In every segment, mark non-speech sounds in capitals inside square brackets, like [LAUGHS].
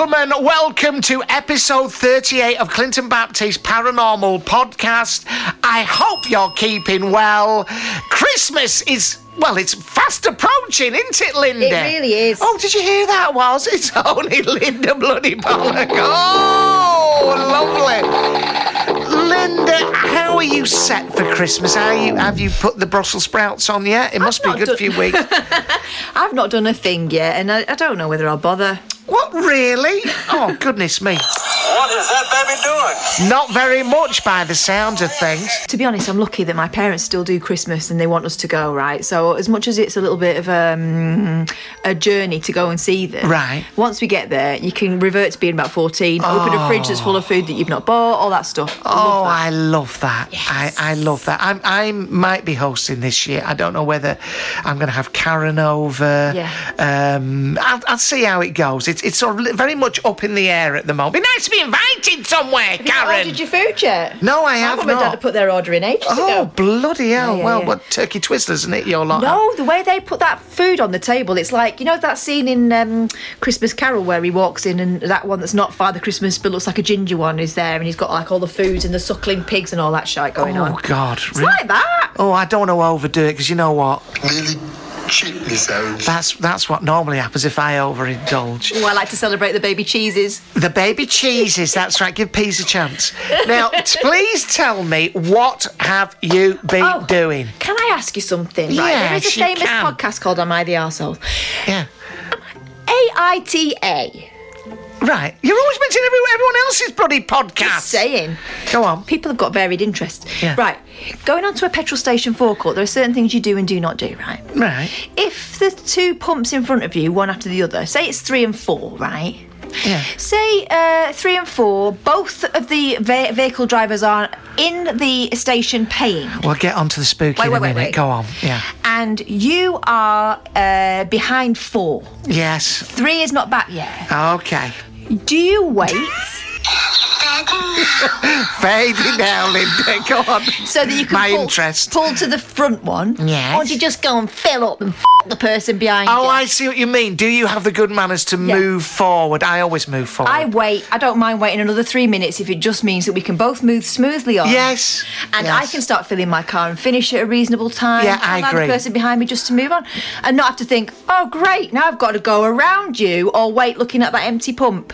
gentlemen, welcome to episode 38 of Clinton Baptist Paranormal Podcast. I hope you're keeping well. Christmas is. Well, it's fast approaching, isn't it, Linda? It really is. Oh, did you hear that, Was? It's [LAUGHS] only Linda Bloody Pollock. Oh, lovely. Linda, how are you set for Christmas? Are you, have you put the Brussels sprouts on yet? It must be a good done- few weeks. [LAUGHS] I've not done a thing yet, and I, I don't know whether I'll bother. What, really? Oh, goodness me. What is that baby doing? Not very much by the sounds of things. To be honest, I'm lucky that my parents still do Christmas and they want us to go, right? So, as much as it's a little bit of um, a journey to go and see them, Right. Once we get there, you can revert to being about 14, open a fridge that's full of food that you've not bought, all that stuff. I Oh, love that. I love that. I, I love that. I'm, I might be hosting this year. I don't know whether I'm going to have Karen over. Yeah. Um, I'll, I'll see how it goes. It's, it's sort of very much up in the air at the moment. Be nice to be invited somewhere, Have you Karen. ordered your food yet? No, I My have mum and dad not. had put their order in ages Oh, ago. bloody hell. yeah, well, yeah. what turkey twizzlers, isn't it, your lot? No, the way they put that food on the table, it's like you know that scene in um, Christmas Carol where he walks in and that one that's not Father Christmas but looks like a ginger one is there and he's got like all the foods and the suckling pigs and all that shit going Oh, on. Oh God. It's like that. Oh, I don't want to overdo it because you know what? Nearly cheat myself. That's that's what normally happens if I overindulge. Oh, I like to celebrate the baby cheeses. The baby cheeses, that's right. Give peas a chance. Now, [LAUGHS] t- please tell me what have you been Oh. doing? Can I ask you something? Right, there is a famous can. podcast called Am I the Arsehole? Yeah, A I T A. right. You're always mentioning every, everyone else's bloody podcast. Just saying. Go on. People have got varied interests. Yeah. Right. Going on to a petrol station forecourt, there are certain things you do and do not do, right? Right. If the two pumps in front of you, one after the other, say it's three and four, right? Yeah. Say uh, three and four, both of the ve- vehicle drivers are in the station paying, We'll get on to the spooky Wait, in a wait, wait, minute. wait. Go on. Yeah. and you are uh, behind four. Yes. Three is not back yet. Okay. Do you wait [LAUGHS] Fading down, Linda. Go on. so that you can My pull, interest. pull to the front one? Yes. Or do you just go and fill up and f- the person behind you? Oh, you? I see what you mean. Do you have the good manners to Yeah. move forward? I always move forward. I wait. I don't mind waiting another three minutes if it just means that we can both move smoothly on. Yes. And I can start filling my car and finish at a reasonable time. Yeah, I agree. the person behind me just to move on, and not have to think, "Oh, great! Now I've got to go around you or wait looking at that empty pump."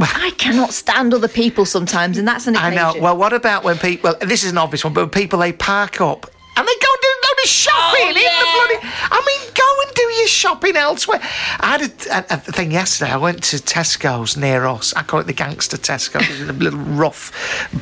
I cannot stand other people sometimes, and that's an I know. Well, what about when people? Well, this is an obvious one, but people they park up and they go and do to shopping oh, in the Oh, bloody. I mean, go and do your shopping elsewhere. I had a, a, a thing yesterday. I went to Tesco's near us. I call it the gangster Tesco's. It's a little rough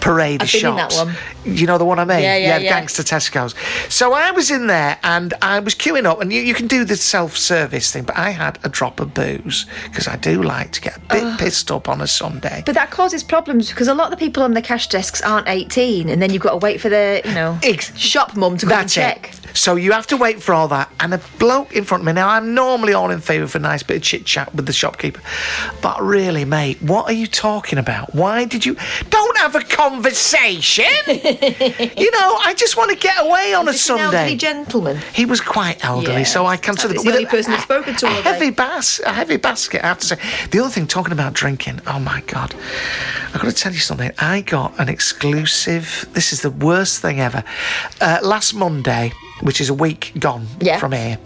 parade of I've been in that shops. one. You know the one I mean? Yeah, yeah, yeah. Gangster Tesco's. So I was in there and I was queuing up, and you, you can do the self-service thing, but I had a drop of booze because I do like to get a bit pissed up on a Sunday. But that causes problems because a lot of the people on the cash desks aren't 18, and then you've got to wait for the, you know, shop mum to That's check. So you have to wait for all that. And a bloke in front of me. Now, I'm normally all in favour of a nice bit of chit chat with the shopkeeper. But really, mate, what are you talking about? Why did you. Don't have a conversation! [LAUGHS] you know, I just want to get away on a it an Sunday. elderly gentleman. He was quite elderly, Yeah, so I consider the only person I've spoken to a heavy bas- a heavy basket. I have to say. The other thing, talking about drinking. Oh my god, I've got to tell you something. I got an exclusive. This is the worst thing ever. Uh, last Monday, which is a week gone Yeah. from here,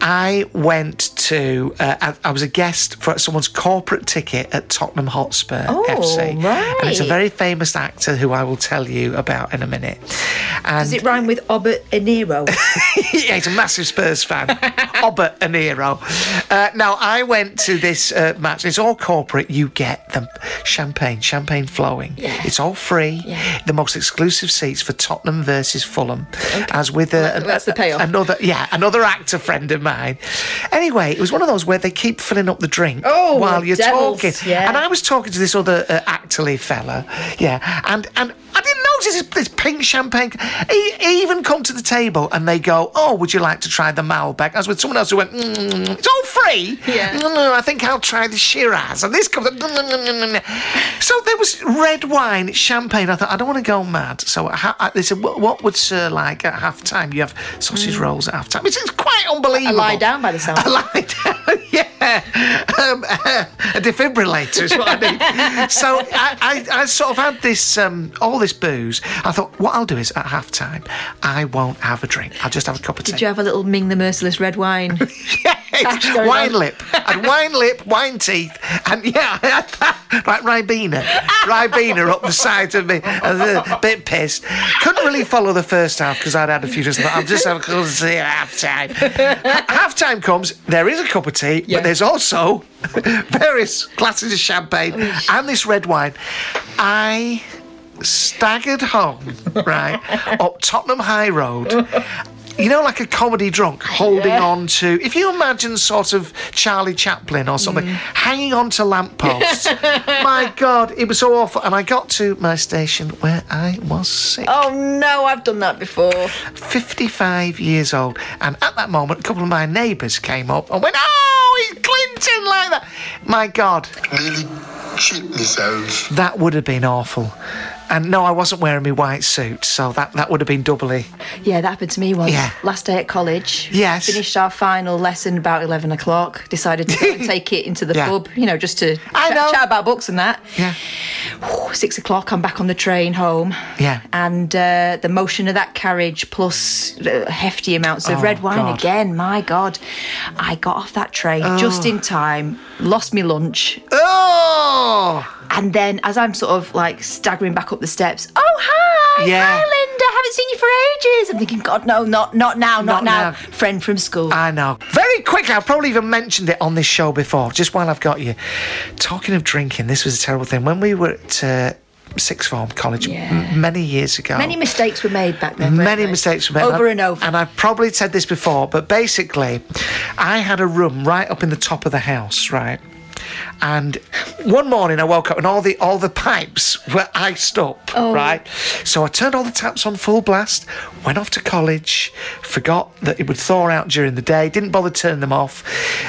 I went to. Uh, I, I was a guest for someone's corporate ticket at Tottenham Hotspur Oh, FC, and it's a very famous actor who I will tell you about in a minute. And Does it rhyme with Obert De Niro? [LAUGHS] yeah, he's a massive Spurs fan. [LAUGHS] Obert a Nero. Uh, now, I went to this uh, match. It's all corporate. You get the champagne, champagne flowing. It's all free. The most exclusive seats for Tottenham versus Fulham. As with a, That's the payoff. another, yeah, another actor friend of mine. Anyway, it was one of those where they keep filling up the drink Oh, while you're devils, talking. yeah. And I was talking to this other uh, actorly fella, yeah, and and I didn't notice this, this pink champagne. He, he even come to the table and they go, "Oh, would you like to try the Malbec?" I was with someone else who went, mm, "It's all free." Yeah. No, no, I think I'll try the Shiraz. And this comes. up, "Mm, mm, mm, mm." So there was red wine, champagne. I thought I don't want to go mad. So I, I, they said, what, "What would Sir like at half time?" You have sausage rolls at half time. It's, it's quite unbelievable. I lie down by the sound. [LAUGHS] I lie down, [LAUGHS] yeah. Um, [LAUGHS] a defibrillator is what I need. so I, I, I sort of had this, um, all this booze. I thought, what I'll do is at half time, I won't have a drink. I'll just have a cup of tea. Did you have a little Ming the Merciless red wine? [LAUGHS] Yes, wine on? lip. Had wine lip, wine teeth, and yeah, I had that, like Ribena. Ribena up the side of me. I was a bit pissed. Couldn't really follow the first half because I'd had a few drinks. I thought, I'll just have a cup of tea at half time. half time comes, there is a cup of Yeah. but there's also [LAUGHS] various glasses of champagne and this red wine. I staggered home, right, [LAUGHS] up Tottenham High Road. You know, like a comedy drunk, holding on to. If you imagine sort of Charlie Chaplin or something, mm. hanging on to lampposts. [LAUGHS] My God, it was so awful. And I got to my station where I was sick. oh no, I've done that before. 55 years old. And at that moment, a couple of my neighbours came up and went, Oh, he's Clinton like that. My God, Nearly shit myself. that would have been awful. And no, I wasn't wearing my white suit, so that, that would have been doubly. Yeah, that happened to me once. Yeah. Last day at college. Yes. Finished our final lesson about 11 o'clock. Decided to go and [LAUGHS] take it into the Yeah. pub, you know, just to I chat, know. chat about books and that. Yeah. Six o'clock, I'm back on the train home. Yeah. And uh, the motion of that carriage plus hefty amounts of Oh, red wine God. again. My God. I got off that train just in time, lost me lunch. Oh! And then as I'm sort of like staggering back up the steps, oh, hi. Yeah. Hi, Linda. Haven't seen you for ages. I'm thinking, God, no, not, not now, Not not, now. now. Friend from school. I know. Very quickly, I've probably even mentioned it on this show before, just while I've got you. Talking of drinking, this was a terrible thing. When we were at uh, sixth form college Yeah. m- many years ago. Many mistakes were made back then. Many they? mistakes were made. Over I- and over. And I've probably said this before, but basically, I had a room right up in the top of the house, right? And one morning I woke up and all the all the pipes were iced up, Oh. right? So I turned all the taps on full blast, went off to college, forgot that it would thaw out during the day, didn't bother turning them off.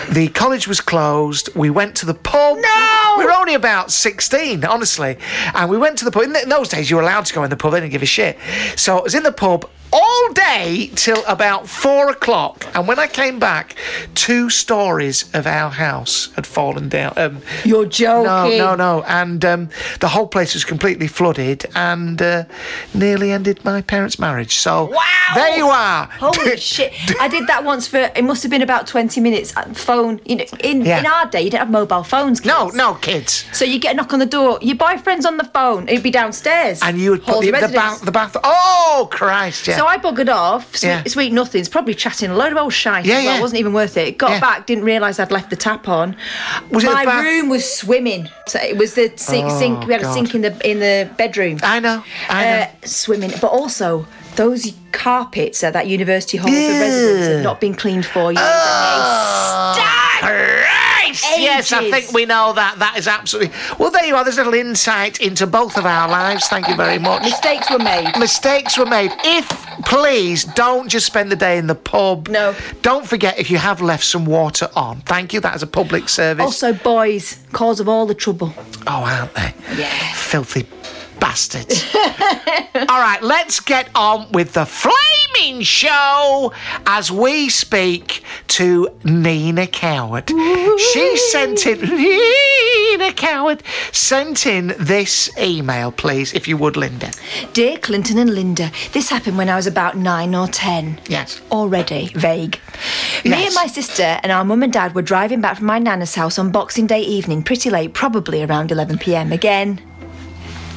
The college was closed. We went to the pub. No! We were only about 16, honestly. And we went to the pub. In, th- in those days, you were allowed to go in the pub, they didn't give a shit. So I was in the pub all day till about four o'clock. And when I came back, two stories of our house had fallen down. Um, You're joking. no, no. no. And um, the whole place was completely flooded and uh, nearly ended my parents' marriage. So Wow! there you are. Holy [LAUGHS] shit! I did that once for it must have been about twenty minutes. uh, Phone, you know, in Yeah. in our day, you didn't have mobile phones. Kids. No, no, kids. So you get a knock on the door. Your boyfriend's on the phone. It'd be downstairs. And you would put the, the, bath, the bath. Oh, Christ, yeah. So I buggered off, sweet, Yeah. sweet nothings, probably chatting a load of old shite. Yeah, well. yeah. It wasn't even worth it. Got Yeah. back, didn't realise I'd left the tap on. Was My bath- room was swimming. So it was the sink. Oh, sink. We had God. a sink in the in the bedroom. I know, I know. Uh, swimming, but also those carpets at that university hall Yeah. for residents have not been cleaned for years. Oh, and they Yes, I think we know that. That is absolutely. Well, there you are. There's a little insight into both of our lives. Thank you very much. Mistakes were made. Mistakes were made. If please don't just spend the day in the pub. No. Don't forget if you have left some water on. Thank you. That is a public service. Also, boys, cause of all the trouble. oh, aren't they? Yeah. Filthy bastards. [LAUGHS] All right, let's get on with the flaming show as we speak to Nina Coward. She sent in Nina Coward sent in this email, please, if you would, Linda. Dear Clinton and Linda, this happened when I was about nine or ten. Yes. Already vague. Yes. Me and my sister and our mum and dad were driving back from my nana's house on Boxing Day evening, pretty late, probably around 11 pm. Again,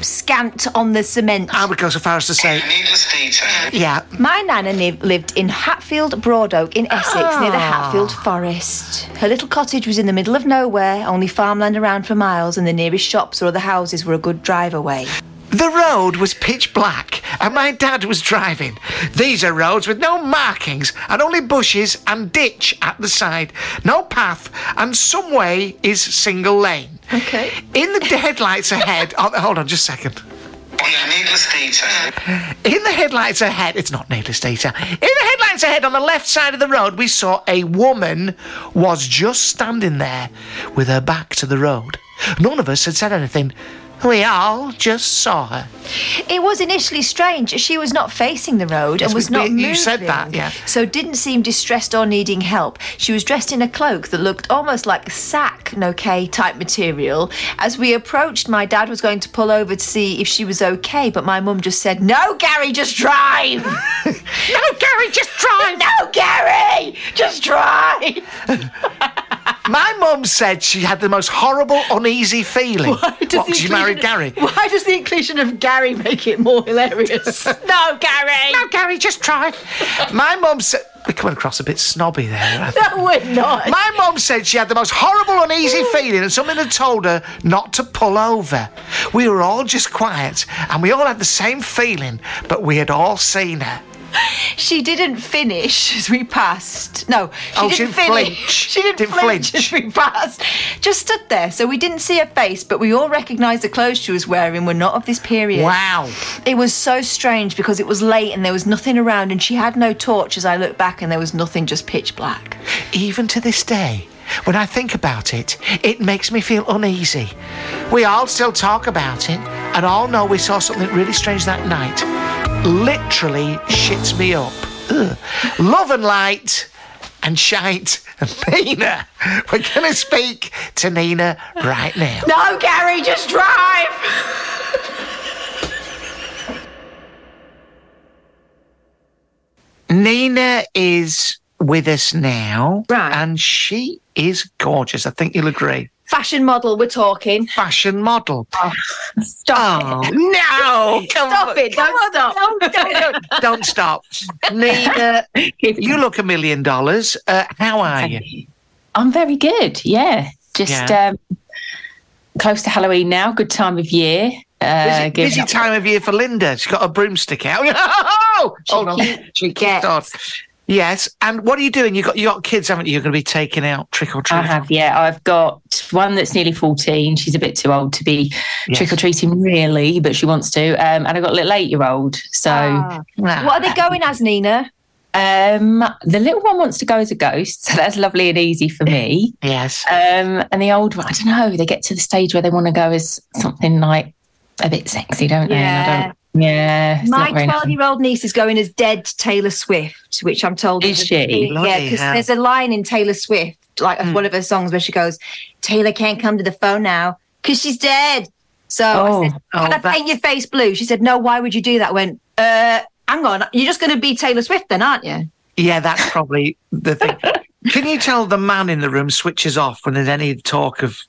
scant on the cement. I would go so far as to say, Needless detail. yeah, My nana liv- lived in Hatfield Broad Oak in Essex near the ah. Hatfield Forest. Her little cottage was in the middle of nowhere, only farmland around for miles, and the nearest shops or other houses were a good drive away. The road was pitch black and my dad was driving. These are roads with no markings and only bushes and ditch at the side. No path and some way is single lane. Okay. In the headlights ahead, oh, hold on just a second. Oh yeah, needless detail. In the headlights ahead, it's not needless detail. In the headlights ahead on the left side of the road, we saw a woman was just standing there with her back to the road. None of us had said anything. We all just saw her. It was initially strange. She was not facing the road Yes, and was we- not we- moving. you said that, yeah. So didn't seem distressed or needing help. She was dressed in a cloak that looked almost like sack, no K type material. As we approached, my dad was going to pull over to see if she was okay, but my mum just said, "No, Gary, just drive." [LAUGHS] No, Gary, just drive. [LAUGHS] no, Gary, just drive. [LAUGHS] My mum said she had the most horrible, uneasy feeling. what, the 'cause she married Gary? Why does the inclusion of Gary make it more hilarious? [LAUGHS] no, Gary. No, Gary, just try. My mum said. We're coming across a bit snobby there. No, we're not. My mum said she had the most horrible, uneasy oh. feeling, and something had told her not to pull over. We were all just quiet, and we all had the same feeling, but we had all seen her. [LAUGHS] She didn't finish as we passed. No, she Oh, didn't she finish. flinch. [LAUGHS] She didn't, Didn't flinch, flinch. as we passed. Just stood there, so we didn't see her face, but we all recognised the clothes she was wearing were not of this period. Wow. It was so strange because it was late and there was nothing around, and she had no torch as I looked back, and there was nothing, just pitch black. Even to this day, when I think about it, it makes me feel uneasy. We all still talk about it, and all know we saw something really strange that night. Literally shits me up. Ugh. Love and light and shite. And [LAUGHS] Nina, we're going to speak to Nina right now. No, Gary, just drive. Nina is with us now, Right. and she is gorgeous. I think you'll agree. Fashion model, we're talking. Fashion model. Stop Oh no! [LAUGHS] Come Stop on. it, don't stop. Don't, don't, don't stop. Nina, you look a million dollars. Uh, how are you? I'm very good. Yeah, just Yeah. Um, close to Halloween now. Good time of year. Uh, Busy, busy time of year for Linda. She's got a broomstick out. [LAUGHS] Oh, hold on. Cheeky sod. Yes, and what are you doing? You got you got kids, haven't you? You're going to be taking out trick or treat. I have. Yeah, I've got one that's nearly 14. She's a bit too old to be Yes. trick or treating, really, but she wants to. Um, and I've got a little eight year old. So Ah. What are they going as, Nina? um, the little one wants to go as a ghost. So that's lovely and easy for me. [LAUGHS] Yes. Um, and the old one, I don't know, they get to the stage where they want to go as something like a bit sexy, don't they? And I Yeah. Don't, yeah. My not very nice. 12 year old niece is going as dead Taylor Swift, which I'm told Is a she? big- Yeah, because there's a line in Taylor Swift, like of one of her songs, where she goes, Taylor can't come to the phone now because she's dead. So Oh. I said, Oh, Can I that- paint your face blue? She said, No, why would you do that? I went, uh, hang on, you're just going to be Taylor Swift then, aren't you? Yeah, that's probably the thing. [LAUGHS] Can you tell the man in the room switches off when there's any talk of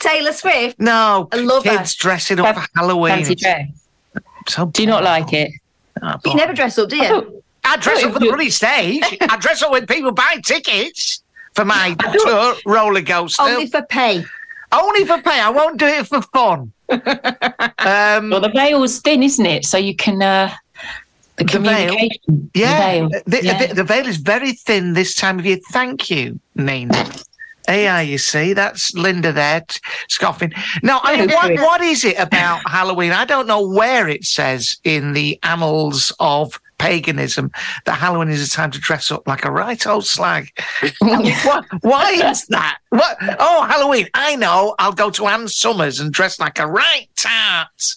Taylor Swift? no I love her. kids dressing up for Halloween? Fancy dress. So Do you not like it? Oh, You never dress up, do you? Oh, I dress up for the bloody stage. [LAUGHS] I dress up when people buy tickets for my tour roller coaster. Only for pay. Only for pay. I won't do it for fun. [LAUGHS] um, Well, the veil's thin, isn't it? So you can uh, the The veil? yeah, the veil. the, yeah. The, the veil is very thin this time of year. Thank you, Nina. Yeah, you see, that's Linda there t- scoffing. Now, I mean, what, what is it about [LAUGHS] Halloween? I don't know where it says in the annals of paganism that Halloween is a time to dress up like a right old slag. [LAUGHS] why, why is that? What? Oh, Halloween! I know. I'll go to Ann Summers and dress like a right tart.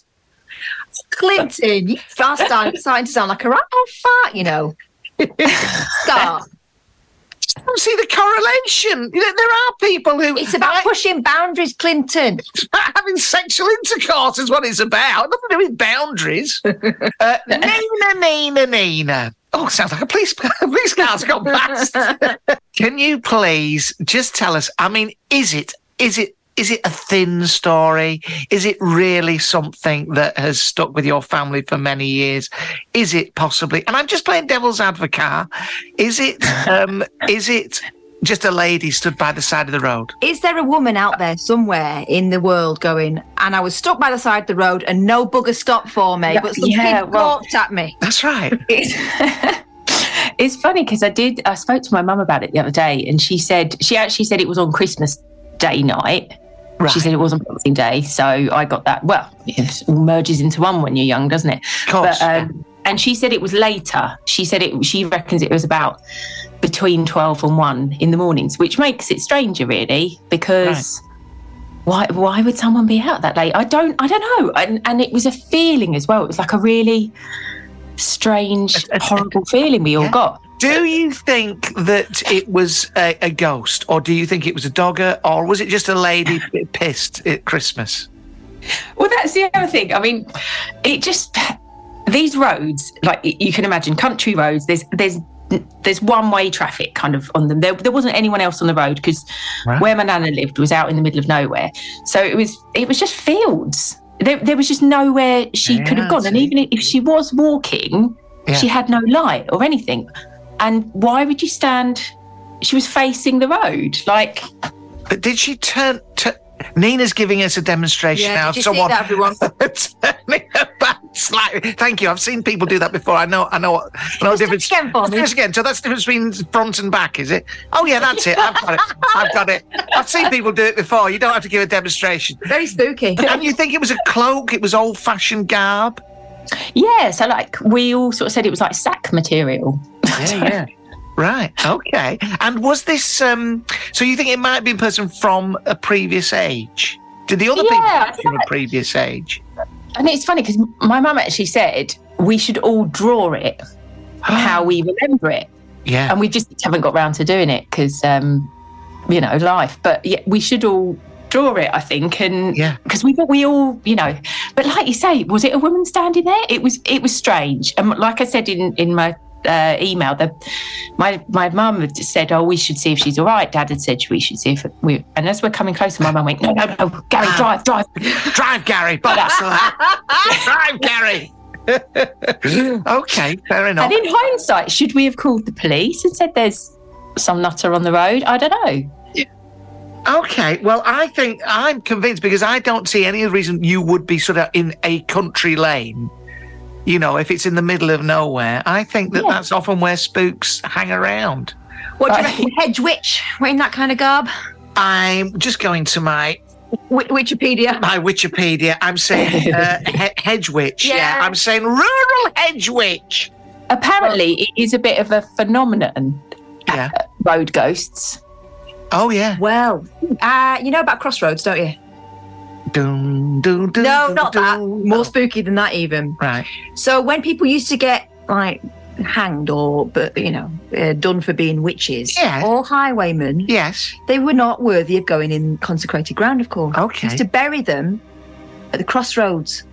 Clinton, you are starting, starting to sound like a right old fart, you know. [LAUGHS] Start. Don't see the correlation. There are people who It's about pushing boundaries, Clinton. [LAUGHS] having sexual intercourse is what it's about. Nothing to do with boundaries. [LAUGHS] uh, Nina, Nina, Nina. Oh, sounds like a police [LAUGHS] police car's gone past. Can you please just tell us? I mean, is it is it is it a thin story? Is it really something that has stuck with your family for many years? Is it possibly? And I'm just playing devil's advocate. Is it? [LAUGHS] Um, is it just a lady stood by the side of the road? Is there a woman out there somewhere in the world going, and I was stuck by the side of the road and no bugger stopped for me, but some yeah, kid well- walked at me? That's right. [LAUGHS] It's, [LAUGHS] it's funny because I did. I spoke to my mum about it the other day, and she said she actually said it was on Christmas Day night. Right. She said it wasn't Boxing Day, so I got that. Well, it all merges into one when you're young, doesn't it? Of course. But um, and she said it was later. She said it. She reckons it was about between twelve and one in the mornings, which makes it stranger, really, because. Why, why would someone be out that late? I don't I don't know. And and it was a feeling as well. It was like a really strange, horrible feeling we all Yeah. got. Do you think that it was a, a ghost, or do you think it was a dogger, or was it just a lady [LAUGHS] pissed at Christmas? Well, that's the other thing. I mean, it just these roads, like you can imagine, country roads. There's there's there's one way traffic kind of on them. There, there wasn't anyone else on the road because Right. where my nana lived was out in the middle of nowhere. So it was it was just fields. There, there was just nowhere she could have gone. And even if she was walking, Yeah. she had no light or anything. And why would you stand? She was facing the road, like But did she turn? To, Nina's giving us a demonstration Yeah, now. did of you see someone that, everyone? [LAUGHS] turning her back slightly. Thank you. I've seen people do that before. I know. I know. what- I know the difference. Again for me. Again. So that's the difference between front and back, is it? Oh yeah, that's it. I've got it. I've got it. I've seen people do it before. You don't have to give a demonstration. Very spooky. And you think it was a cloak? It was old-fashioned garb. Yeah. So like we all sort of said it was like sack material. Yeah, [LAUGHS] yeah. Right. Okay. And was this? um So you think it might be a person from a previous age? Did the other Yeah, people from a previous age? And it's funny because my mum actually said we should all draw it how we remember it, Yeah. and we just haven't got round to doing it because, um, you know, life. But yeah, we should all draw it, I think, and Yeah. because we we all, you know. But like you say, was it a woman standing there? It was. It was strange, and like I said in in my. Uh, email the my my mum had said oh we should see if she's all right dad had said we should see if we and as we're coming closer my mum went no no no Gary drive drive Drive, Gary. Bollocks. Drive, Gary. [LAUGHS] okay, fair enough. And in hindsight, should we have called the police and said there's some nutter on the road? I don't know. Okay, well, I think I'm convinced because I don't see any reason you would be sort of in a country lane. You know, if it's in the middle of nowhere, I think that Yeah. that's often where spooks hang around. What do you reckon? Hedge witch wearing that kind of garb? I'm just going to my Wi- Wikipedia. my Wikipedia. I'm saying [LAUGHS] uh, he- hedge witch. Yeah. Yeah. I'm saying rural hedge witch. Apparently, it is a bit of a phenomenon, Yeah. road ghosts. Oh yeah. Well, uh, you know about Crossroads, don't you? Dun, dun, dun, No, not that. More spooky than that, even. Right. So when people used to get like hanged or, but you know, uh, done for being witches, or highwaymen, Yes. they were not worthy of going in consecrated ground. Of course, Okay. used to bury them at the crossroads.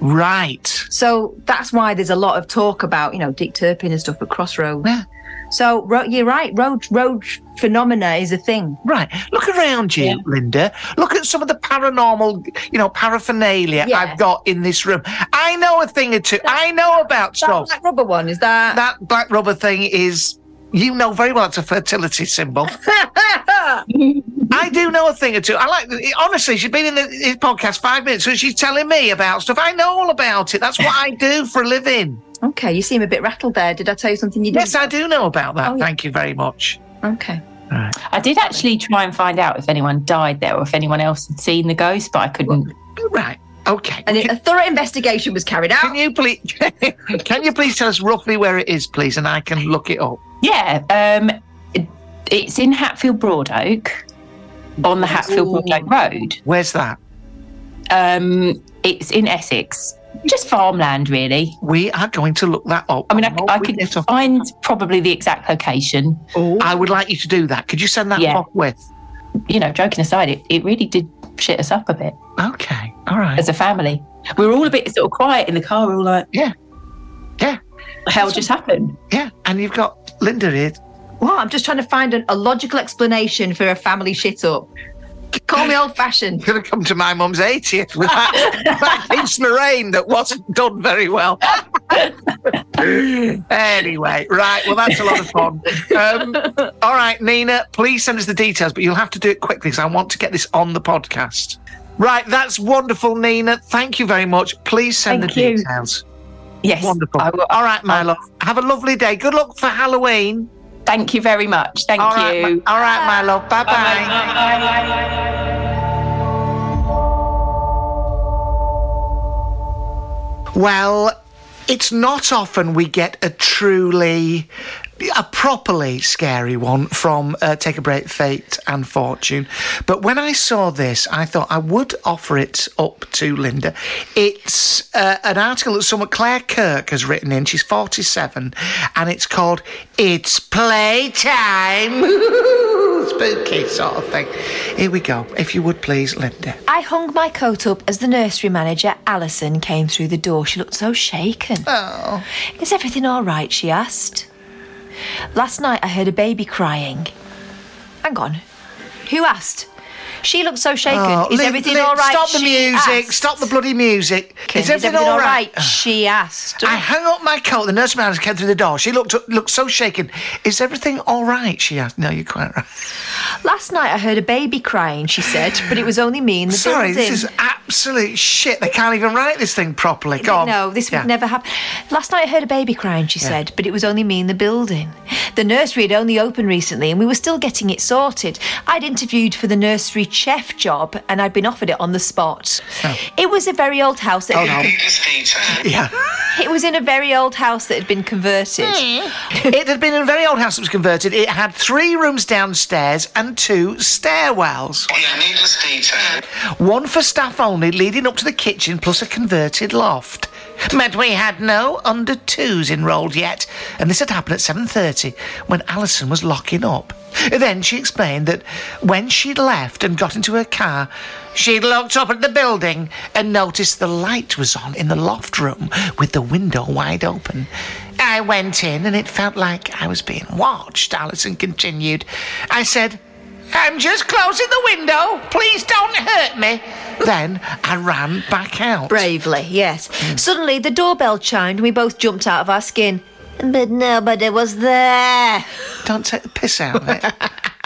Right. So that's why there's a lot of talk about you know Dick Turpin and stuff at crossroads. Yeah. So ro- you're right. Road road phenomena is a thing. Right. Look around you, Yeah. Linda. Look at some of the paranormal, you know, paraphernalia Yeah. I've got in this room. I know a thing or two. I know about That stuff. black rubber one is that? That black rubber thing is, you know very well, it's a fertility symbol. [LAUGHS] I do know a thing or two. I like, honestly, she's been in the, his podcast five minutes, so she's telling me about stuff. I know all about it. That's what I do for a living. Okay, you seem a bit rattled there. Did I tell you something you didn't? Yes, I do know about that. Oh, yeah. Thank you very much. Okay. I did actually try and find out if anyone died there or if anyone else had seen the ghost, but I couldn't. Right. Okay. And can, a thorough investigation was carried out. can you please [LAUGHS] can you please tell us roughly where it is, please, and I can look it up. Yeah, um, it- it's in Hatfield Broad Oak, on the Hatfield Broad Oak Road. Where's that? Um, it's in Essex, just farmland, really. We are going to look that up. I mean, I, I could find probably the exact location. Oh. I would like you to do that. Could you send that Yeah. forthwith? You know, joking aside, it, it really did shit us up a bit Okay. All right. as a family. We were all a bit sort of quiet in the car. We were all like, Yeah. Yeah. "The hell just happened?" Yeah. And you've got Linda here. Well, I'm just trying to find an, a logical explanation for a family shit up. Call me old fashioned. Going to come to my mum's 80th with that, [LAUGHS] that East Moraine that wasn't done very well. anyway, right. Well, that's a lot of fun. Um, all right, Nina, please send us the details, but you'll have to do it quickly because I want to get this on the podcast. Right, that's wonderful, Nina. Thank you very much. Please send Thank the you. details. Yes, Wonderful. All right, my love. Have a lovely day. Good luck for Halloween. Thank you very much. Thank All right, you. my, all right, my love. Bye bye. Well, it's not often we get a truly, a properly scary one from uh, Take a Break, Fate and Fortune. But when I saw this, I thought I would offer it up to Linda. It's uh, an article that someone, Claire Kirk, has written in. She's 47, and it's called It's Playtime. [LAUGHS] Spooky sort of thing. Here we go. If you would please, Linda. I hung my coat up as the nursery manager, Alison, came through the door. She looked so shaken. Oh. Is everything all right? she asked. Last night I heard a baby crying. Hang on. Who asked? She looked so shaken. Oh, is Lin- everything Lin, all right? Stop the music. asked. Stop the bloody music. Is, is everything, all right? right? She asked. I hung up my coat. The nurse manager came through the door. She looked looked so shaken. Is everything all right? She asked. No, you're quite right. Last night I heard a baby crying, she said, but it was only me in the Sorry, building. this is absolute shit. They can't even write this thing properly. Go on. No, this Yeah. would never happen. Last night I heard a baby crying, she said, but it was only me in the building. The nursery had only opened recently and we were still getting it sorted. I'd interviewed for the nursery chef job and I'd been offered it on the spot. Oh. It was a very old house that Oh, had been, Yeah. [LAUGHS] it was in a very old house that had been converted. Hmm. it had been in a very old house that was converted. It had three rooms downstairs and two stairwells. Oh, yeah, needless detail. One for staff only, leading up to the kitchen, plus a converted loft. Meant we had no under twos enrolled yet, and this had happened at 7.30 when Alison was locking up. Then she explained that when she'd left and got into her car, she'd looked up at the building and noticed the light was on in the loft room with the window wide open. I went in and it felt like I was being watched, Alison continued. I said, I'm just closing the window. Please don't hurt me. Then I ran back out. Bravely, yes. Hmm. Suddenly the doorbell chimed and we both jumped out of our skin. But nobody was there. Don't take the piss out of it. [LAUGHS]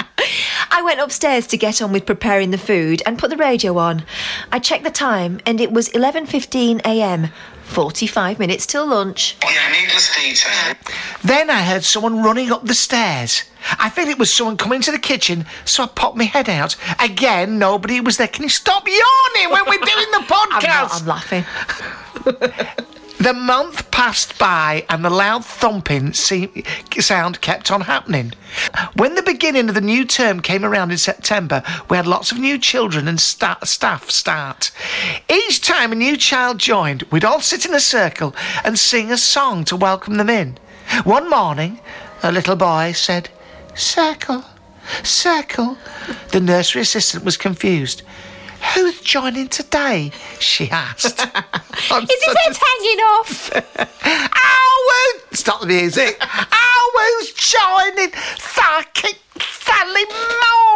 I went upstairs to get on with preparing the food and put the radio on. I checked the time and it was 11:15 a.m. 45 minutes till lunch. Yeah, needless detail. then I heard someone running up the stairs. I think it was someone coming to the kitchen, so I popped my head out. Again, nobody was there. Can you stop yawning when we're doing the [LAUGHS] I'm, podcast? not, I'm laughing. [LAUGHS] The month passed by and the loud thumping sound kept on happening. When the beginning of the new term came around in September, we had lots of new children and sta- staff start. Each time a new child joined, we'd all sit in a circle and sing a song to welcome them in. One morning, a little boy said, Circle, circle. The nursery assistant was confused. Who's joining today? she asked. [LAUGHS] Is his head hanging off? [LAUGHS] Ow! Stop the music. Ow! joining Psychic Sally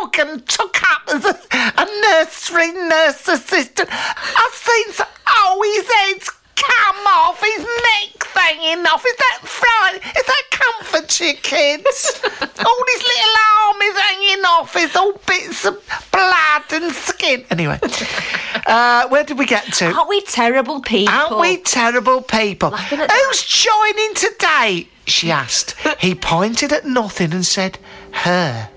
Morgan took up as a, a nursery nurse assistant. I've seen some. Oh, his head's come off. His neck's hanging off. Is that fright? Is that comfort to your kids? all his little arm is hanging off. It's all bits of blood and skin. Anyway, [LAUGHS] uh, where did we get to? Aren't we terrible people? Aren't we terrible people? Who's joining today? She asked. he pointed at nothing and said, Her.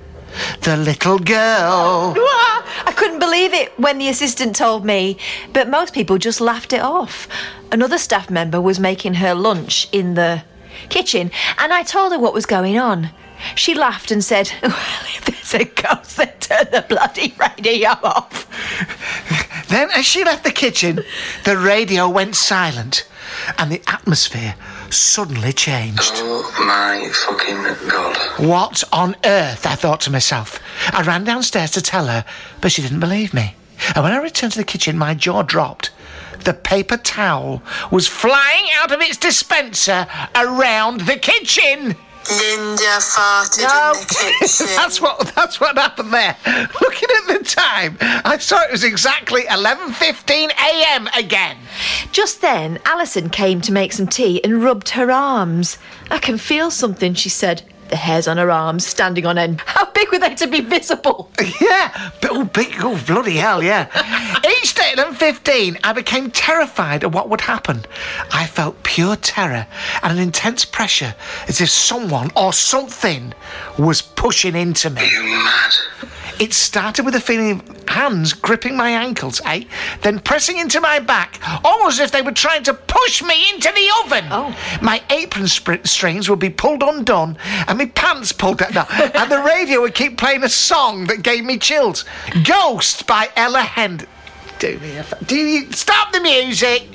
The little girl. I couldn't believe it when the assistant told me, but most people just laughed it off. Another staff member was making her lunch in the kitchen, and I told her what was going on. She laughed and said, [LAUGHS] Well, if there's a ghost, then turn the bloody radio off. Then, as she left the kitchen, the radio went silent and the atmosphere suddenly changed. Oh my fucking god. What on earth? I thought to myself. I ran downstairs to tell her, but she didn't believe me. And when I returned to the kitchen, my jaw dropped. The paper towel was flying out of its dispenser around the kitchen. Linda farted No. in the kitchen. [LAUGHS] That's what that's what happened there. [LAUGHS] Looking at the time, I saw it was exactly 11:15 a.m. again. Just then, Alison came to make some tea and rubbed her arms. I can feel something, she said. The hairs on her arms standing on end. How big were they to be visible? [LAUGHS] Yeah, but oh, big, oh, bloody hell, yeah. Each day at 11.15, I became terrified of what would happen. I felt pure terror and an intense pressure, as if someone or something was pushing into me. You mad? It started with a feeling of hands gripping my ankles, eh? Then pressing into my back, almost as if they were trying to push me into the oven. Oh. My apron strings would be pulled undone, and my pants pulled down, and the radio would keep playing a song that gave me chills. Ghost by Ella Hend. Do me a fa- Do you stop the music?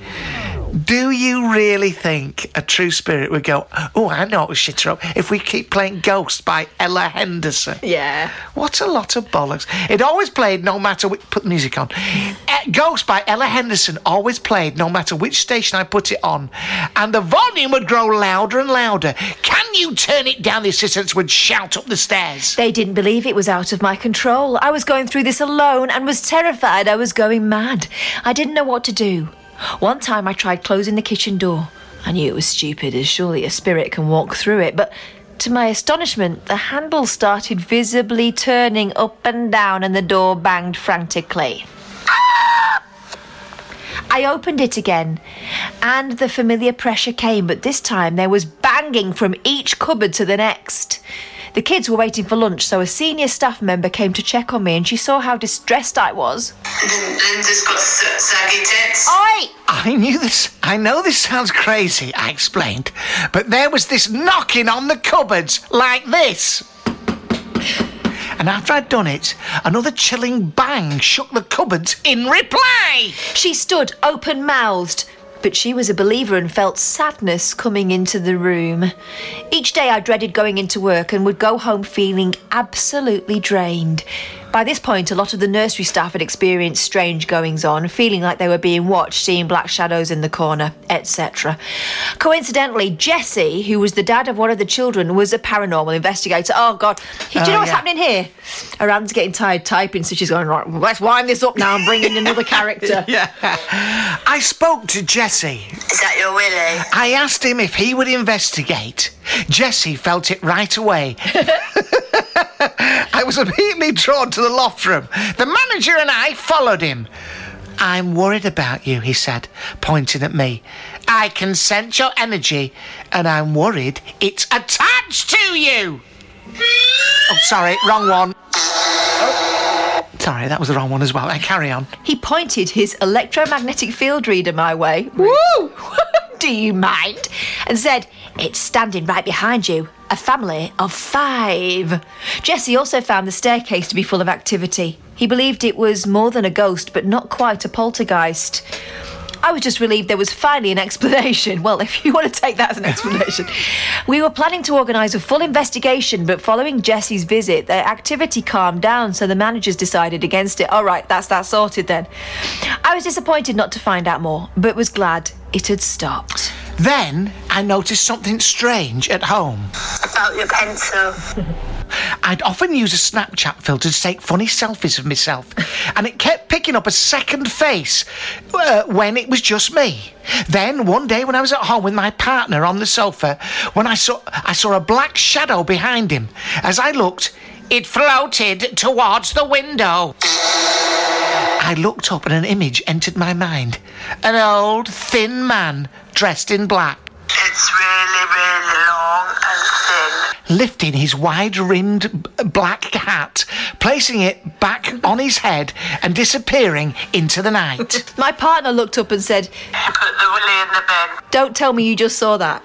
Do you really think a true spirit would go, oh, I know what shit her up if we keep playing Ghost by Ella Henderson? Yeah. What a lot of bollocks. It always played no matter which. Put the music on. Uh, Ghost by Ella Henderson always played no matter which station I put it on. And the volume would grow louder and louder. Can you turn it down? The assistants would shout up the stairs. They didn't believe it was out of my control. I was going through this alone and was terrified I was going mad. I didn't know what to do. One time I tried closing the kitchen door. I knew it was stupid, as surely a spirit can walk through it, but to my astonishment, the handle started visibly turning up and down and the door banged frantically. I opened it again, and the familiar pressure came, but this time there was banging from each cupboard to the next. The kids were waiting for lunch, so a senior staff member came to check on me, and she saw how distressed I was. Mm, Linda's got s- saggy tits. Oi! I knew this. I know this sounds crazy, I explained, but there was this knocking on the cupboards like this. And after I'd done it, another chilling bang shook the cupboards in reply. She stood open mouthed, but she was a believer and felt sadness coming into the room. Each day I dreaded going into work and would go home feeling absolutely drained. By this point, a lot of the nursery staff had experienced strange goings on, feeling like they were being watched, seeing black shadows in the corner, etc. Coincidentally, Jesse, who was the dad of one of the children, was a paranormal investigator. Oh, God. Do you Oh, know what's yeah. happening here? Her hand's getting tired typing, so she's going, right, let's wind this up now and bring in another character. [LAUGHS] Yeah. I spoke to Jesse. Is that your Willie? I asked him if he would investigate. Jesse felt it right away. [LAUGHS] [LAUGHS] I was immediately drawn to the loft room. The manager and I followed him. I'm worried about you, he said, pointing at me. I can sense your energy, and I'm worried it's attached to you. Oh, sorry, wrong one. Sorry, that was the wrong one as well. I carry on. He pointed his electromagnetic field reader my way. Woo! [LAUGHS] Do you mind? And said, It's standing right behind you. A family of five. Jesse also found the staircase to be full of activity. He believed it was more than a ghost, but not quite a poltergeist. I was just relieved there was finally an explanation. Well, [LAUGHS] if you want to take that as an explanation. [LAUGHS] we were planning to organise a full investigation, but following Jesse's visit, the activity calmed down, so the managers decided against it. All right, that's that sorted then. I was disappointed not to find out more, but was glad it had stopped. Then I noticed something strange at home. About your pencil. [LAUGHS] I'd often use a Snapchat filter to take funny selfies of myself, and it kept picking up a second face uh, when it was just me. Then one day, when I was at home with my partner on the sofa, when I saw I saw a black shadow behind him. As I looked, it floated towards the window. I looked up, and an image entered my mind: an old, thin man dressed in black. It's really, really long and thin. lifting his wide rimmed black hat, placing it back on his head, and disappearing into the night. [LAUGHS] My partner looked up and said, Put the willy in the bin. Don't tell me you just saw that.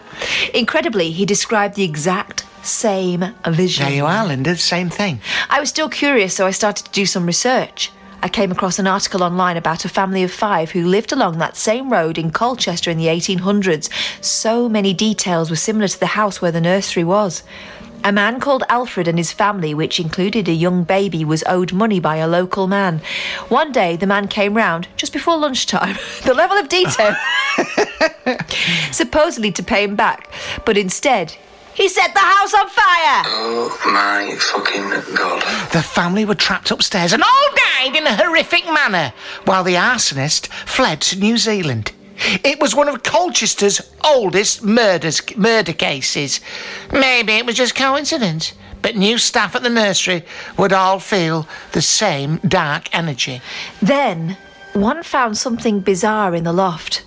Incredibly, he described the exact same vision. there you are, Linda, same thing. I was still curious, so I started to do some research. I came across an article online about a family of five who lived along that same road in Colchester in the 1800s. So many details were similar to the house where the nursery was. A man called Alfred and his family, which included a young baby, was owed money by a local man. One day, the man came round just before lunchtime. [LAUGHS] the level of detail. [LAUGHS] Supposedly to pay him back, but instead, he set the house on fire! Oh my fucking god. The family were trapped upstairs and all died in a horrific manner, while the arsonist fled to New Zealand. It was one of Colchester's oldest murders, murder cases. Maybe it was just coincidence, but new staff at the nursery would all feel the same dark energy. Then, one found something bizarre in the loft.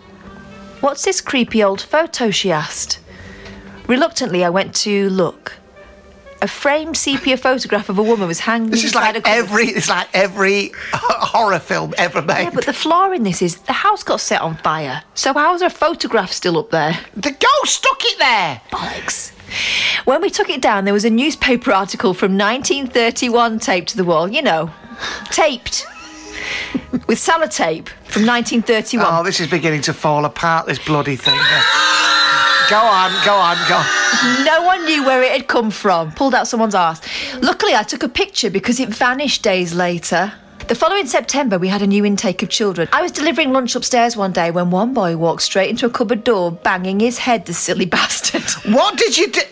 What's this creepy old photo? she asked. Reluctantly, I went to look. A framed sepia photograph of a woman was hanging This is like a every, it's like every [LAUGHS] horror film ever made. Yeah, but the flaw in this is the house got set on fire. So how's a photograph still up there? the ghost stuck it there. Bollocks. When we took it down, there was a newspaper article from 1931 taped to the wall. You know, taped with sellotape from 1931. Oh, this is beginning to fall apart. This bloody thing. [LAUGHS] go on, go on, go. on. No one knew where it had come from. Pulled out someone's arse. Luckily, I took a picture because it vanished days later. The following September, we had a new intake of children. I was delivering lunch upstairs one day when one boy walked straight into a cupboard door, banging his head, the silly [LAUGHS] bastard. What did you do?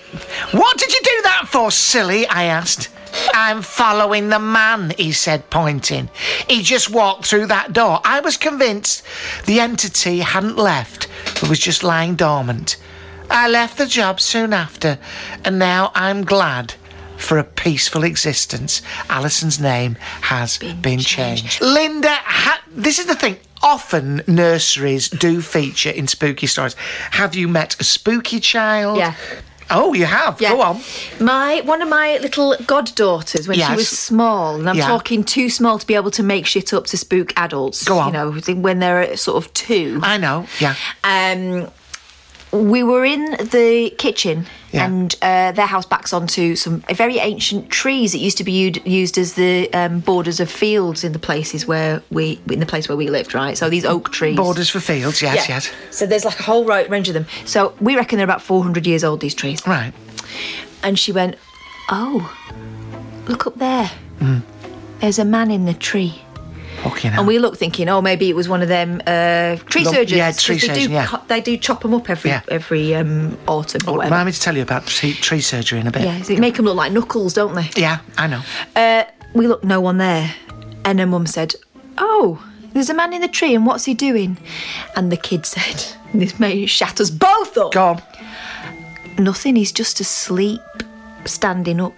What did you do that for, silly? I asked. I'm following the man, he said, pointing. He just walked through that door. I was convinced the entity hadn't left, but was just lying dormant. I left the job soon after, and now I'm glad for a peaceful existence. Alison's name has been, changed. Linda, ha- this is the thing. Often nurseries do feature in spooky stories. Have you met a spooky child? Yeah. Oh, you have. Yeah. Go on. My one of my little goddaughters when she was small, and I'm Yeah. talking too small to be able to make shit up to spook adults. Go on. You know, when they're sort of two. I know. Yeah. Um, we were in the kitchen, Yeah. and uh, their house backs onto some very ancient trees that used to be u- used as the um, borders of fields in the places where we in the place where we lived. Right, so these oak trees. Borders for fields. Yes. Yeah. Yes. So there's like a whole range of them. So we reckon they're about 400 years old. These trees. Right. And she went, "Oh, look up there. Mm. There's a man in the tree." And we looked thinking, oh, maybe it was one of them uh, tree surgeons. yeah, tree they do, yeah. co- They do chop them up every Yeah. every um, autumn or Oh, whatever. Remind me to tell you about tree, tree surgery in a bit. Yeah, they make them look like knuckles, don't they? Yeah, I know. Uh, we looked, no one there. And her mum said, oh, there's a man in the tree, and what's he doing? And the kid said, [LAUGHS] this made shut us both up. Go on. Nothing, he's just asleep, standing up.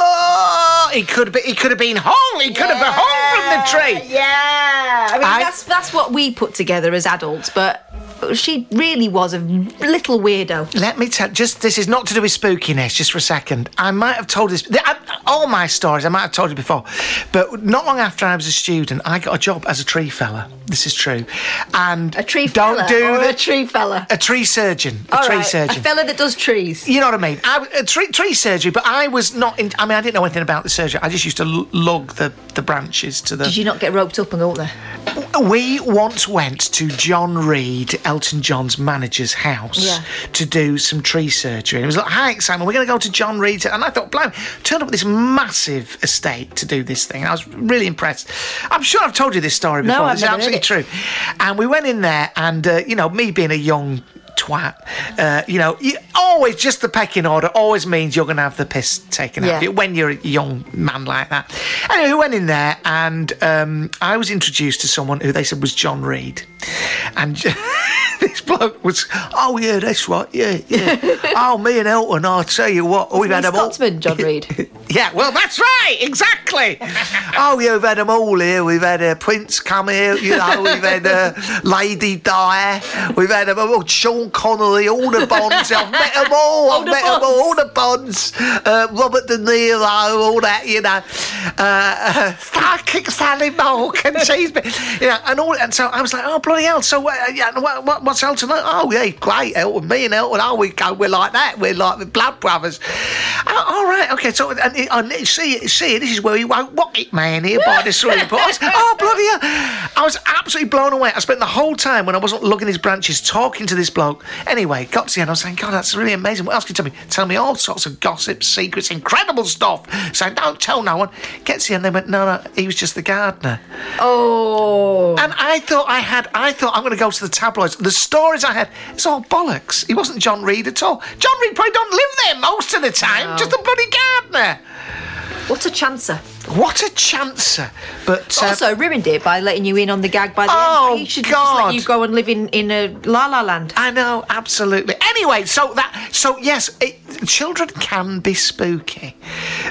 Oh, he could be. He could have been hung. He could have been hung from the tree. Yeah, I mean I- that's that's what we put together as adults, but she really was a little weirdo. Let me tell. Just this is not to do with spookiness. Just for a second, I might have told this. All my stories, I might have told you before, but not long after I was a student, I got a job as a tree fella. This is true, and A tree don't do the a tree fella. a tree surgeon. A All tree right, surgeon. a fella that does trees. You know what I mean? I, a tree, tree surgery, but I was not. In, I mean, I didn't know anything about the surgery. I just used to l- lug the, the branches to the. Did you not get roped up and go up there? We once went to John Reid, Elton John's manager's house, Yeah. to do some tree surgery. And it was like, hi, Simon, we're going to go to John Reid's. And I thought, blimey, turned up this massive estate to do this thing. I was really impressed. I'm sure I've told you this story No, before. I've this never is heard absolutely true. And we went in there, and, uh, you know, me being a young twat, uh, you know, you, always just the pecking order always means you're going to have the piss taken out of you when you're a young man like that. Anyway, we went in there and um, I was introduced to someone who they said was John Reid. And [LAUGHS] [LAUGHS] this bloke was, oh, yeah, that's right, yeah, yeah. [LAUGHS] oh, me and Elton, I'll tell you what, we've had a them all. Scotsman, John [LAUGHS] Reid? Yeah, well, that's right, exactly. oh, yeah, we've had them all here. We've had uh, Prince come here, you know, we've had uh, Lady Di, we've had them all, Sean Connery, all the Bonds. I've met them all, I've the met them all, all the Bonds, uh, Robert De Niro, all that, you know. Uh, uh, kick Sally and she's been, you know, and all. And so I was like, oh, bloody hell. So, uh, yeah, what, what, what's Elton? Oh, yeah, great, Elton. Me and Elton, oh, we go, we're like that. We're like the blood brothers. Oh, all right, okay. So, and, and, and see, see, this is where he won't walk it, man, here by the swimming pool. I oh, bloody hell. I was absolutely blown away. I spent the whole time when I wasn't lugging his branches talking to this bloke. Anyway, got to the end, I was saying, God, that's really amazing. What else can you tell me? Tell me all sorts of gossip, secrets, incredible stuff. Saying, don't tell no one. Gets to the end, they went, no, no, he was just the gardener. Oh. And I thought I had, I thought I'm going to go to the tabloids. The stories I had, it's all bollocks. He wasn't John Reid at all. John Reid probably don't live there most of the time, just a bloody gardener. What a chancer. What a chancer. But uh, Also ruined it by letting you in on the gag by the Oh, end. He should just let you go and live in, in a la la land. I know, absolutely. Anyway, so that, so yes, it, children can be spooky,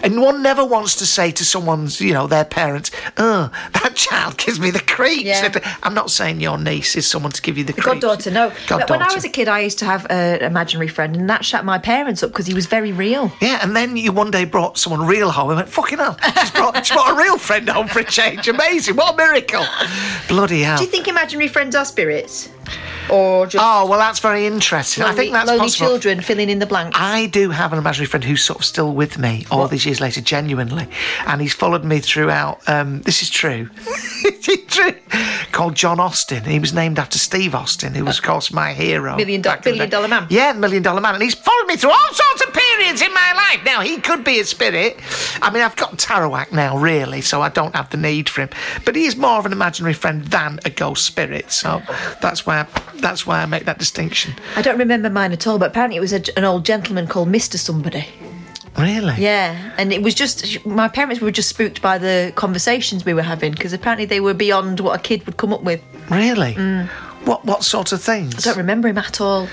and one never wants to say to someone's, you know, their parents, "Oh, that child gives me the creeps." Yeah. I'm not saying your niece is someone to give you the creeps. Goddaughter, no. But When I was a kid, I used to have an imaginary friend, and that shut my parents up because he was very real. Yeah, and then you one day brought someone real home and went, fucking hell, [LAUGHS] she's brought a real friend home for a change. Amazing, what a miracle. Bloody hell. Do you think imaginary friends are spirits? Or just oh, well, that's very interesting. I think that's lonely possible. children filling in the blanks? I do have an imaginary friend who's sort of still with me all these years later, genuinely, and he's followed me throughout. Um, this is true. [LAUGHS] it's true. Called John Austin. He was named after Steve Austin, who was, of course, my hero. Million do- back in billion day. man. Yeah, Million Dollar Man, and he's followed me through all sorts of periods in my life. Now he could be a spirit. I mean, I've got Tarawak now, really, so I don't have the need for him. But he is more of an imaginary friend than a ghost spirit. So that's why I, that's why I make that distinction. I don't remember mine at all, but apparently it was a, an old gentleman called Mr. Somebody. Really? Yeah, and it was just my parents were just spooked by the conversations we were having because apparently they were beyond what a kid would come up with. Really? Mm. What what sort of things? I don't remember him at all.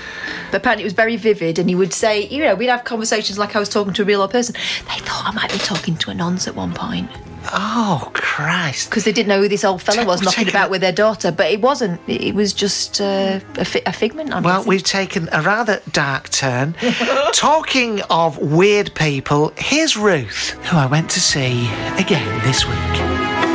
But apparently it was very vivid, and he would say, you know, we'd have conversations like I was talking to a real old person. They thought I might be talking to a nonce at one point Oh Christ! because they didn't know who this old fella Ta- was knocking about a- with their daughter. But it wasn't. It was just uh, a, fi- a figment. On Well, his- we've taken a rather dark turn. [LAUGHS] Talking of weird people, here's Ruth, who I went to see again this week.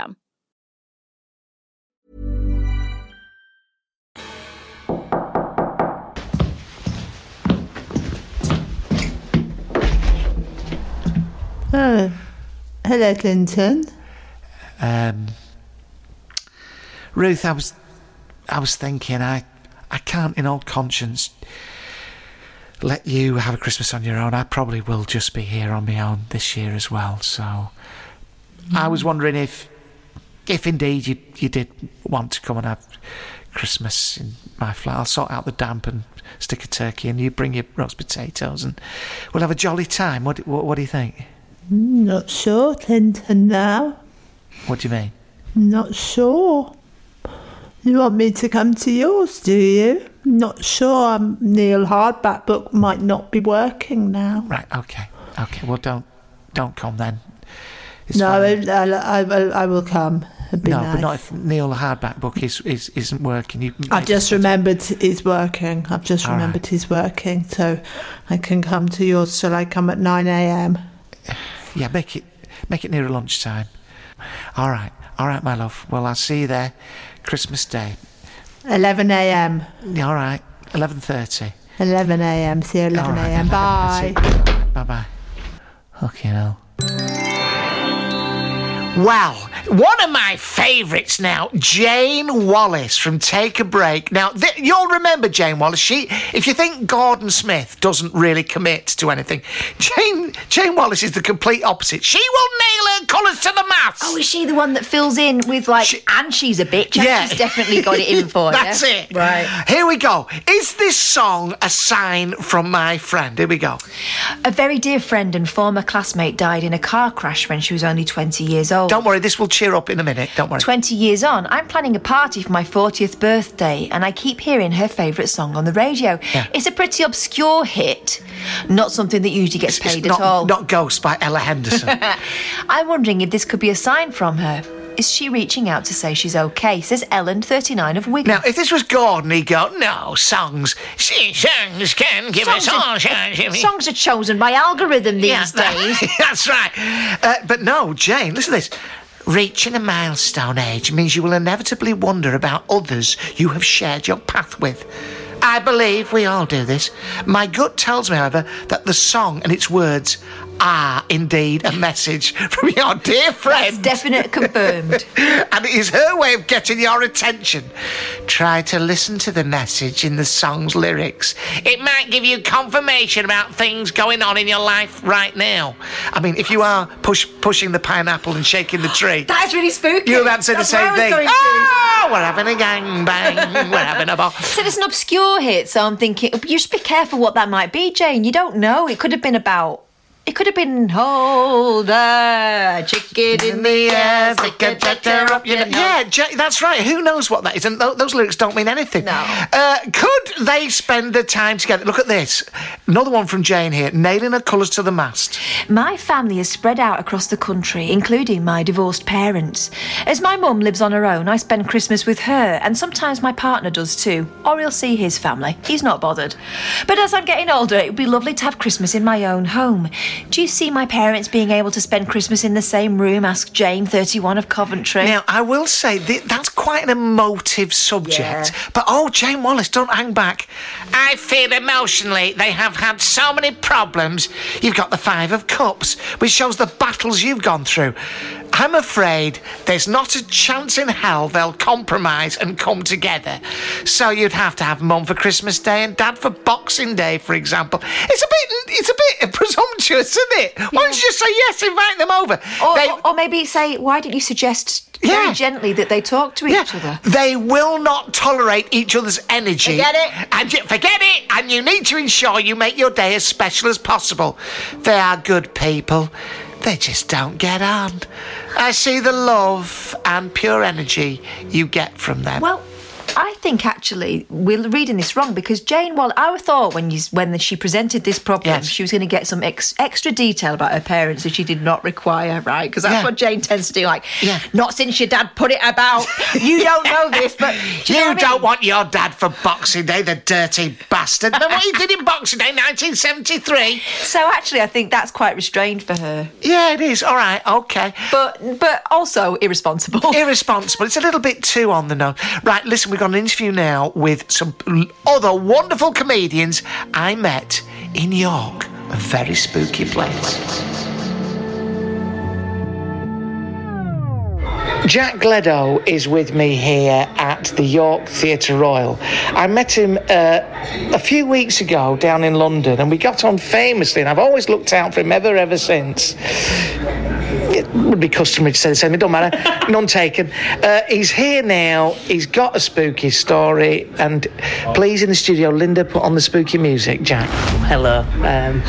system. Oh, hello, Clinton. Um, Ruth, I was, I was thinking, I, I can't, in all conscience, let you have a Christmas on your own. I probably will just be here on my own this year as well. So, mm. I was wondering if if indeed you you did want to come and have Christmas in my flat, I'll sort out the damp and stick a turkey, and you bring your roast potatoes, and we'll have a jolly time. What, what, what do you think? Not sure, Clinton, now. What do you mean? Not sure. You want me to come to yours, do you? Not sure. Um, Neil Hardback book might not be working now. Right. Okay. Okay. Well, don't don't come then. It's no, fine. I, I, I, will, I will come. It'd be no, nice. but not if Neil the Hardback book is, is isn't working. You, I've just remembered he's working. I've just All right. remembered he's working, so I can come to yours. Shall I come at 9 a.m.? Yeah, make it make it nearer lunchtime. All right. All right, my love. Well, I'll see you there, Christmas Day. 11 a.m. All right. Eleven thirty. 11 a.m. See you 11 a.m. Bye. Bye bye. Okay, now. One of my favourites now, Jane Wallace from Take a Break. Now, th- you'll remember Jane Wallace. She, if you think Gordon Smith doesn't really commit to anything, [LAUGHS] Jane Jane Wallace is the complete opposite. She will nail her colours to the mast. Oh, is she the one that fills in with like, and she's a bitch? Yeah. she's definitely got it in [LAUGHS] for. That's it. Right. Here we go. Is this song a sign from my friend? Here we go. A very dear friend and former classmate died in a car crash when she was only 20 years old. Don't worry, this will cheer up in a minute. Don't worry. 20 years on, I'm planning a party for my 40th birthday, and I keep hearing her favourite song on the radio. Yeah. It's a pretty obscure hit, not something that usually gets paid not, at all. not Ghost by Ella Henderson. [LAUGHS] I'm wondering if this could be a sign from her. Is she reaching out to say she's okay? Says Ellen, 39 of Wigan. Now, if this was Gordon, he'd go, no, songs. See, songs can give us all Songs are, sunshine." songs are chosen by algorithm these Yeah, days. [LAUGHS] That's right. Uh, but no, Jane, listen to this. Reaching a milestone age means you will inevitably wonder about others you have shared your path with. I believe we all do this. My gut tells me, however, that the song and its words are indeed a message from your dear friend. That's definite confirmed. [LAUGHS] and it is her way of getting your attention. Try to listen to the message in the song's lyrics. It might give you confirmation about things going on in your life right now. I mean, if you are push, pushing the pineapple and shaking the tree, That's really spooky. you'll answer the That's where same I was thing. going to. Oh, we're having a gang bang, we're having a ball. So it's an obscure hit, so I'm thinking, you should be careful what that might be, Jane. You don't know. It could have been about. It could have been hold a chicken in the air, stick a tractor up your nose. Yeah, Jay, that's right. Who knows what that is? And th- those lyrics don't mean anything. No. Uh, could they spend the time together? Look at this. Another one from Jane here. Nailing her colours to the mast. My family is spread out across the country, including my divorced parents. As my mum lives on her own, I spend Christmas with her, and sometimes my partner does too, or he'll see his family. He's not bothered. But as I'm getting older, it would be lovely to have Christmas in my own home. Do you see my parents being able to spend Christmas in the same room? Asked Jane, 31 of Coventry. Now, I will say th- that's quite an emotive subject. But oh, Jane Wallace, don't hang back. I feel emotionally they have had so many problems. You've got the Five of Cups, which shows the battles you've gone through. I'm afraid there's not a chance in hell they'll compromise and come together. So you'd have to have Mum for Christmas Day and Dad for Boxing Day, for example. It's a bit, it's a bit [LAUGHS] presumptuous, isn't it? Why don't you just say yes, invite them over? or, They- or- or maybe say, why didn't you suggest very Yeah. gently that they talk to each other? They will not tolerate each other's energy. Forget it. And you, forget it. And you need to ensure you make your day as special as possible. They are good people. They just don't get on. I see the love and pure energy you get from them. Well, I think actually we're reading this wrong because Jane Wall. I thought when you when she presented this problem, Yes. she was going to get some ex, extra detail about her parents that she did not require, right? Because that's Yeah. what Jane tends to do. Like, Yeah. not since your dad put it about. You don't know this, but [LAUGHS] do you know don't mean? want your dad for Boxing Day, the dirty bastard. Remember what he did in Boxing Day, 1973? So actually, I think that's quite restrained for her, Yeah, it is. All right, okay. but but also irresponsible. irresponsible. It's a little bit too on the nose. Right, listen, we've got an interview now with some other wonderful comedians I met in York, a very spooky place. Jack Gleadow is with me here at the York Theatre Royal. I met him uh, a few weeks ago down in London and we got on famously, and I've always looked out for him ever, ever since. It would be customary to say the same, it don't matter. [LAUGHS] None taken. Uh, he's here now, he's got a spooky story, and please in the studio, Linda, put on the spooky music, Jack. Hello. Um,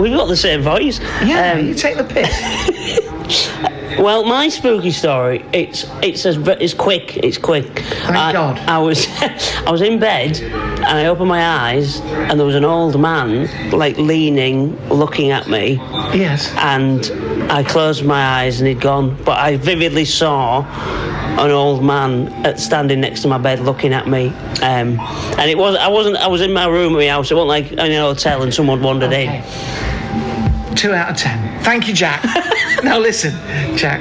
we've got the same voice. Yeah, Um, you take the piss. [LAUGHS] well, my spooky story. It's it's as it's quick. It's quick. Thank I, God. I was [LAUGHS] I was in bed and I opened my eyes and there was an old man like leaning, looking at me. Yes. And I closed my eyes and he'd gone. But I vividly saw an old man uh, standing next to my bed looking at me. Um, and it was I wasn't I was in my room at my house. It wasn't like in an hotel and someone wandered in. Two out of ten. Thank you, Jack. [LAUGHS] now listen, Jack.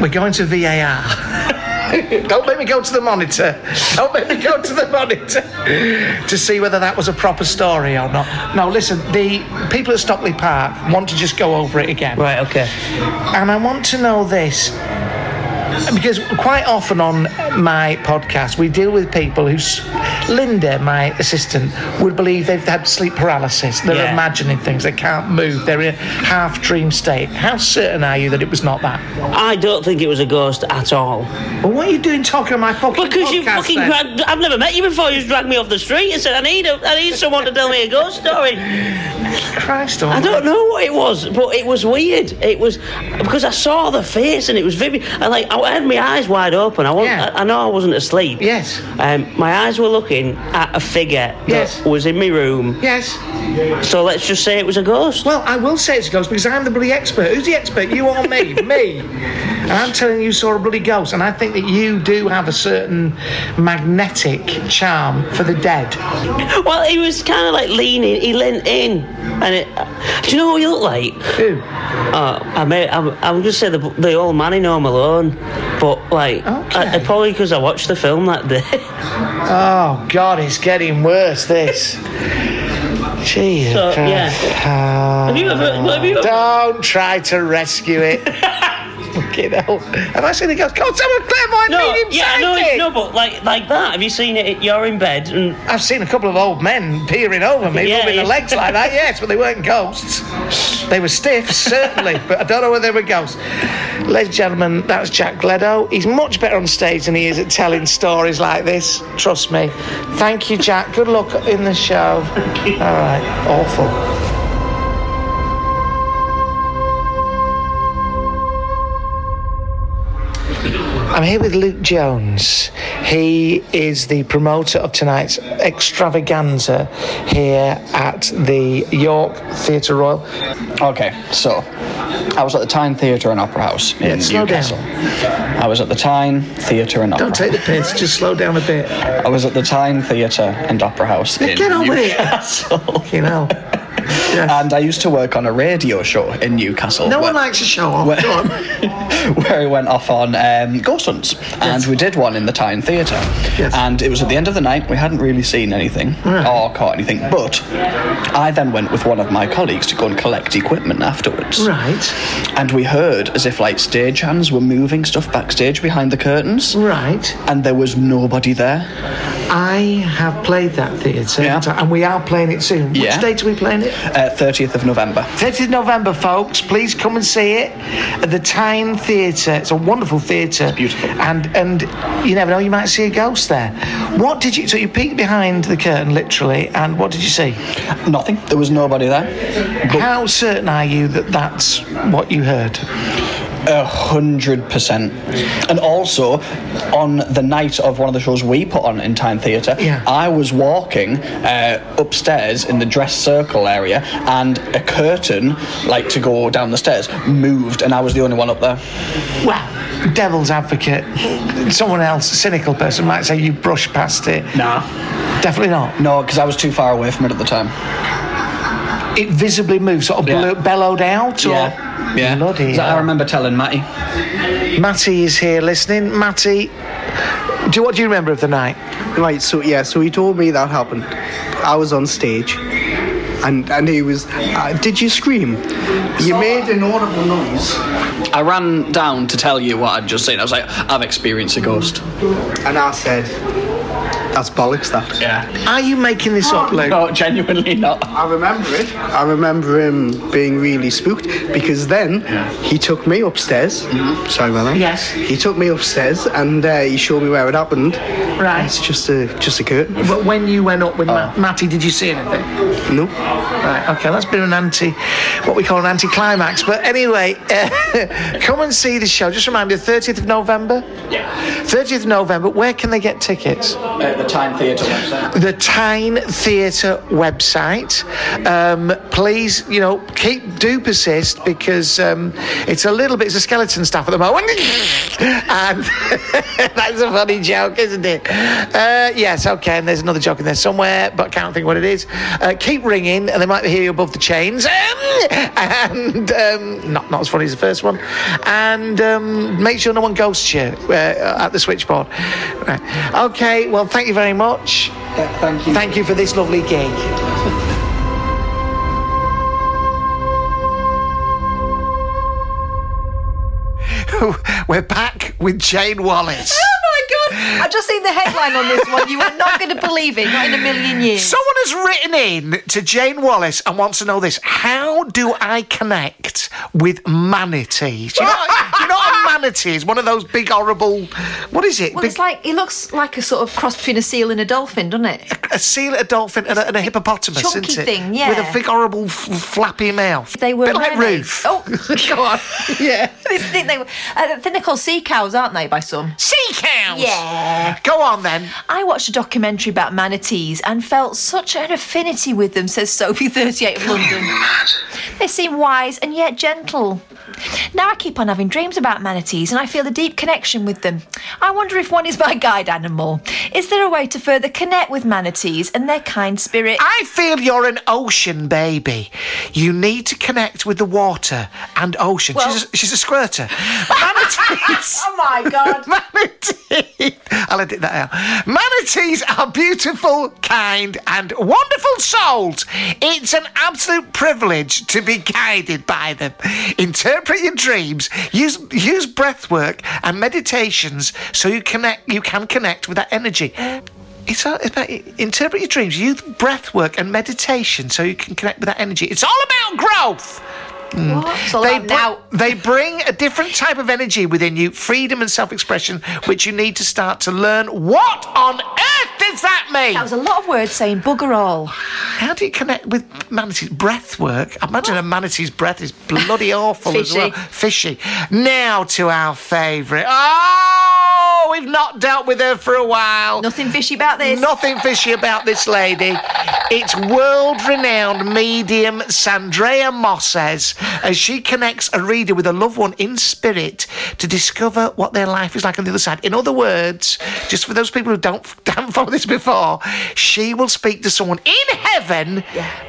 We're going to VAR. [LAUGHS] Don't make me go to the monitor. Don't make me go to the monitor [LAUGHS] to see whether that was a proper story or not. No, listen, the people at Stockley Park want to just go over it again. Right, okay. And I want to know this because quite often on my podcast we deal with people who Linda my assistant would believe they've had sleep paralysis they're Yeah. imagining things they can't move they're in a half dream state how certain are you that it was not that I don't think it was a ghost at all. well what are you doing talking on my fucking Because you podcast fucking then? grabbed, I've never met you before. You dragged me off the street and said, "I need, a, I need someone to tell me a ghost story." Christ, I don't know what it was, but it was weird. It was because I saw the face and it was vivid. I like, I had my eyes wide open. I, wasn't, I, I know I wasn't asleep. Yes. Um, my eyes were looking at a figure Yes. that was in my room. yes So let's just say it was a ghost. well I will say it's a ghost because I'm the bloody expert who's the expert you or me [LAUGHS] me and I'm telling you you saw a bloody ghost and I think that you do have a certain magnetic charm for the dead Well, he was kind of like leaning. He leant in, and it. Do you know what he looked like? Who? Uh, I may, I'm, I'm just say the the old man in Home Alone, but like, I, I- probably because I watched the film that day. [LAUGHS] Oh God, it's getting worse. This. Jesus So, yeah. Ah. Have you ever- have you ever- Don't try to rescue it. [LAUGHS] Fucking hell. Have I seen it go? God, someone clairvoyant no, medium yeah, psychic. no, no, but like like that. Have you seen it? You're in bed, and I've seen a couple of old men peering over me, Yeah, rubbing yeah. their legs like that, yes, but they weren't ghosts. They were stiffs, certainly, but I don't know whether they were ghosts. Ladies and gentlemen, that's Jack Gleadow. He's much better on stage than he is at telling stories like this, trust me. Thank you, Jack. Good luck in the show. All right, awful. I'm here with Luke Jones. He is the promoter of tonight's extravaganza here at the York Theatre Royal. Okay, so I was at the Tyne Theatre and Opera House in Yeah, slow down. Newcastle. I was at the Tyne Theatre and Opera. House. Don't take the piss, just slow down a bit. I was at the Tyne Theatre and Opera House in Get on. Newcastle. [LAUGHS] You know. And I used to work on a radio show in Newcastle. No one likes a show off. Where- [LAUGHS] where I went off on um, ghost hunts, and we did one in the Tyne Theatre. And it was at the end of the night. We hadn't really seen anything or caught anything, but I then went with one of my colleagues to go and collect equipment afterwards. Right. And we heard as if like stage-hands were moving stuff backstage behind the curtains. Right. And there was nobody there. I have played that theatre, and we are playing it soon. Yeah. Which date are we playing it? Uh, 30th of November. 30th of November, folks. Please come and see it at the Tyne Theatre. It's a wonderful theatre. Beautiful. And and you never know, you might see a ghost there. What did you? So you peeked behind the curtain, literally, and what did you see? Nothing. There was nobody there. How certain are you that that's what you heard? A hundred percent. And also, on the night of one of the shows we put on in Tyne Theatre, I was walking uh, upstairs in the dress circle area, and a curtain, like to go down the stairs, moved, and I was the only one up there. Well, devil's advocate. Someone else, a cynical person, might say you brushed past it. Nah. Definitely not. No, because I was too far away from it at the time. It visibly moved, sort of Yeah. blo- bellowed out, or Yeah. Yeah. Bloody I hell. remember telling Matty. Matty is here listening. Matty, do what do you remember of the night? Right, so yeah, so he told me that happened. I was on stage. and and he was. Uh, did you scream? You made an audible noise. I ran down to tell you what I'd just seen. I was like, I've experienced a ghost. And I said, that's bollocks, that. Yeah. Are you making this up, Luke? No, genuinely not. I remember it. I remember him being really spooked because then he took me upstairs. Sorry about that. Yes. He took me upstairs and uh, he showed me where it happened. Right. It's just a just a curtain. But when you went up with Ma- Matty, did you see anything? No. Right, okay, that's been an anti, what we call an anti-climax. But anyway, uh, [LAUGHS] come and see the show. Just remind you, 30th of November? Yeah. 30th of November, where can they get tickets? At the Tyne Theatre website. The Tyne Theatre website. Um, please, you know, keep do persist because um, it's a little bit, it's a skeleton staff at the moment. [LAUGHS] and [LAUGHS] that's a funny joke, isn't it? Uh, yes, okay, and there's another joke in there somewhere, but can't think what it is. Uh, keep ringing, and they might hear you above the chains. [LAUGHS] and um, not, not as funny as the first one. And um, make sure no one ghosts you uh, at the switchboard. Right. Okay, well, thank you very much. thank you. Thank you for this lovely gig. [LAUGHS] We're back with Jane Wallace. [LAUGHS] I've just seen the headline on this one. You are not going to believe it. Not in a million years. Someone has written in to Jane Wallace and wants to know this. How do I connect with manatees? Do you know, do you know what a manatee is? One of those big, horrible. What is it? Well, Big- it's like it looks like a sort of cross between a seal and a dolphin, doesn't it? a seal, a dolphin, and a, and a hippopotamus, Chunky isn't it? thing, yeah. With a big, horrible, f- flappy mouth. They were Bit like. Ruth. Oh, [LAUGHS] God. Yeah. Think [LAUGHS] they were. I uh, they're called sea cows, aren't they? By some. Sea cows. Yeah. [LAUGHS] Go on then. I watched a documentary about manatees and felt such an affinity with them, says Sophie, 38 of London. They seem wise and yet gentle. Now I keep on having dreams about manatees and I feel a deep connection with them. I wonder if one is my guide animal. Is there a way to further connect with manatees and their kind spirit? I feel you're an ocean baby. You need to connect with the water and ocean. Well- she's, a, she's a squirter. [LAUGHS] Manatees. oh my god. [LAUGHS] Manatees. [LAUGHS] I'll edit that out. Manatees are beautiful, kind, and wonderful souls. It's an absolute privilege to be guided by them. Interpret your dreams. Use use breath work and meditations so you connect. You can connect with that energy. It's about interpret your dreams. Use breath work and meditation so you can connect with that energy. It's all about growth. Mm. All They, br- now. they bring a different type of energy within you, freedom and self expression, which you need to start to learn. What on earth does that mean? That was a lot of words saying bugger all. How do you connect with manatees? Breath work? I imagine a manatee's breath is bloody [LAUGHS] awful as well. Fishy. Now to our favourite. Oh, we've not dealt with her for a while. Nothing fishy about this. Nothing fishy about this lady. It's world renowned medium Sandrea Mosses as she connects a reader with a loved one in spirit to discover what their life is like on the other side. In other words, just for those people who don't, [LAUGHS] haven't followed this before, she will speak to someone in heaven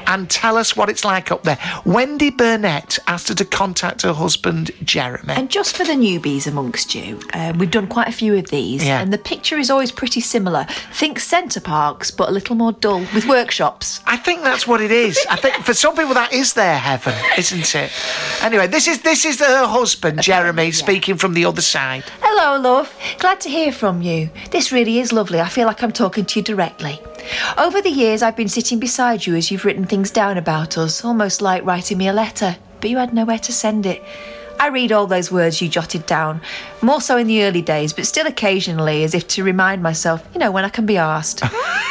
and tell us what it's like up there. Wendy Burnett asked her to contact her husband, Jeremy. And just for the newbies amongst you, um, we've done quite a few of these, Yeah. and the picture is always pretty similar. Think Center Parcs, but a little more dull, with workshops. I think that's what it is. I think for some people that is their heaven, isn't it? Anyway, this is this is her husband, Jeremy, speaking from the other side. Hello, love. Glad to hear from you. This really is lovely. I feel like I'm talking to you directly. Over the years, I've been sitting beside you as you've written things down about us, almost like writing me a letter, but you had nowhere to send it. I read all those words you jotted down, more so in the early days, but still occasionally, as if to remind myself, you know, when I can be asked.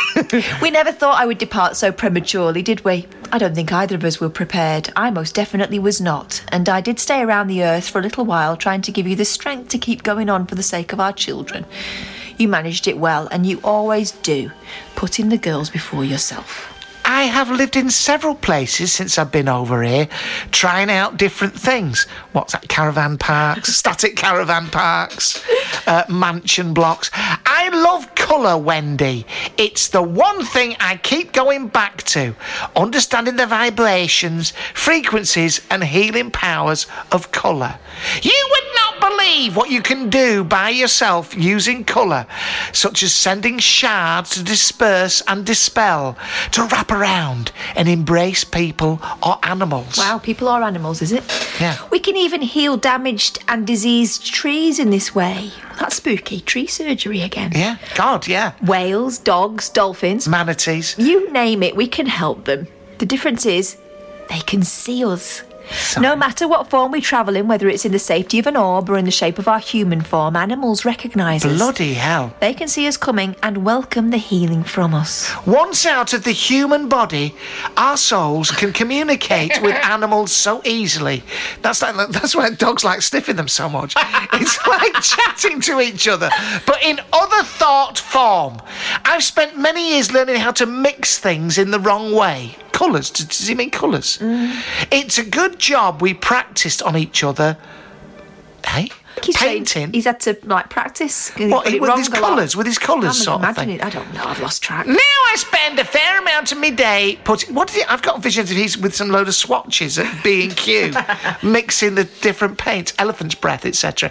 [LAUGHS] we never thought I would depart so prematurely, did we? I don't think either of us were prepared. I most definitely was not. And I did stay around the earth for a little while, trying to give you the strength to keep going on for the sake of our children. You managed it well, and you always do, putting the girls before yourself. I have lived in several places since I've been over here, trying out different things. What's that? Caravan parks, [LAUGHS] static caravan parks, uh, mansion blocks. I love colour, Wendy. It's the one thing I keep going back to, understanding the vibrations, frequencies, and healing powers of colour. You would not believe what you can do by yourself using colour, such as sending shards to disperse and dispel, to wrap around and embrace people or animals? Wow, people are animals, is it? Yeah. We can even heal damaged and diseased trees in this way. That's spooky. Tree surgery again. Yeah, God, yeah. Whales, dogs, dolphins, manatees. You name it, we can help them. The difference is they can see us. No matter what form we travel in, whether it's in the safety of an orb or in the shape of our human form, animals recognise us. Bloody hell. They can see us coming and welcome the healing from us. Once out of the human body, our souls can [LAUGHS] communicate with animals so easily. That's like, that's why dogs like sniffing them so much. It's [LAUGHS] like chatting to each other, but in other thought form. I've spent many years learning how to mix things in the wrong way. Colours? Does, does he mean colours? Mm. It's a good job we practiced on each other. Hey? He's Painting? He's had to like practice. What, it with his colours? With his colours, sort of thing? I don't know. I've lost track. Now I spend a fair amount of my day putting. What did he, I've got visions of he's with some load of swatches at B and Q, [LAUGHS] mixing the different paints, elephant's breath, etc.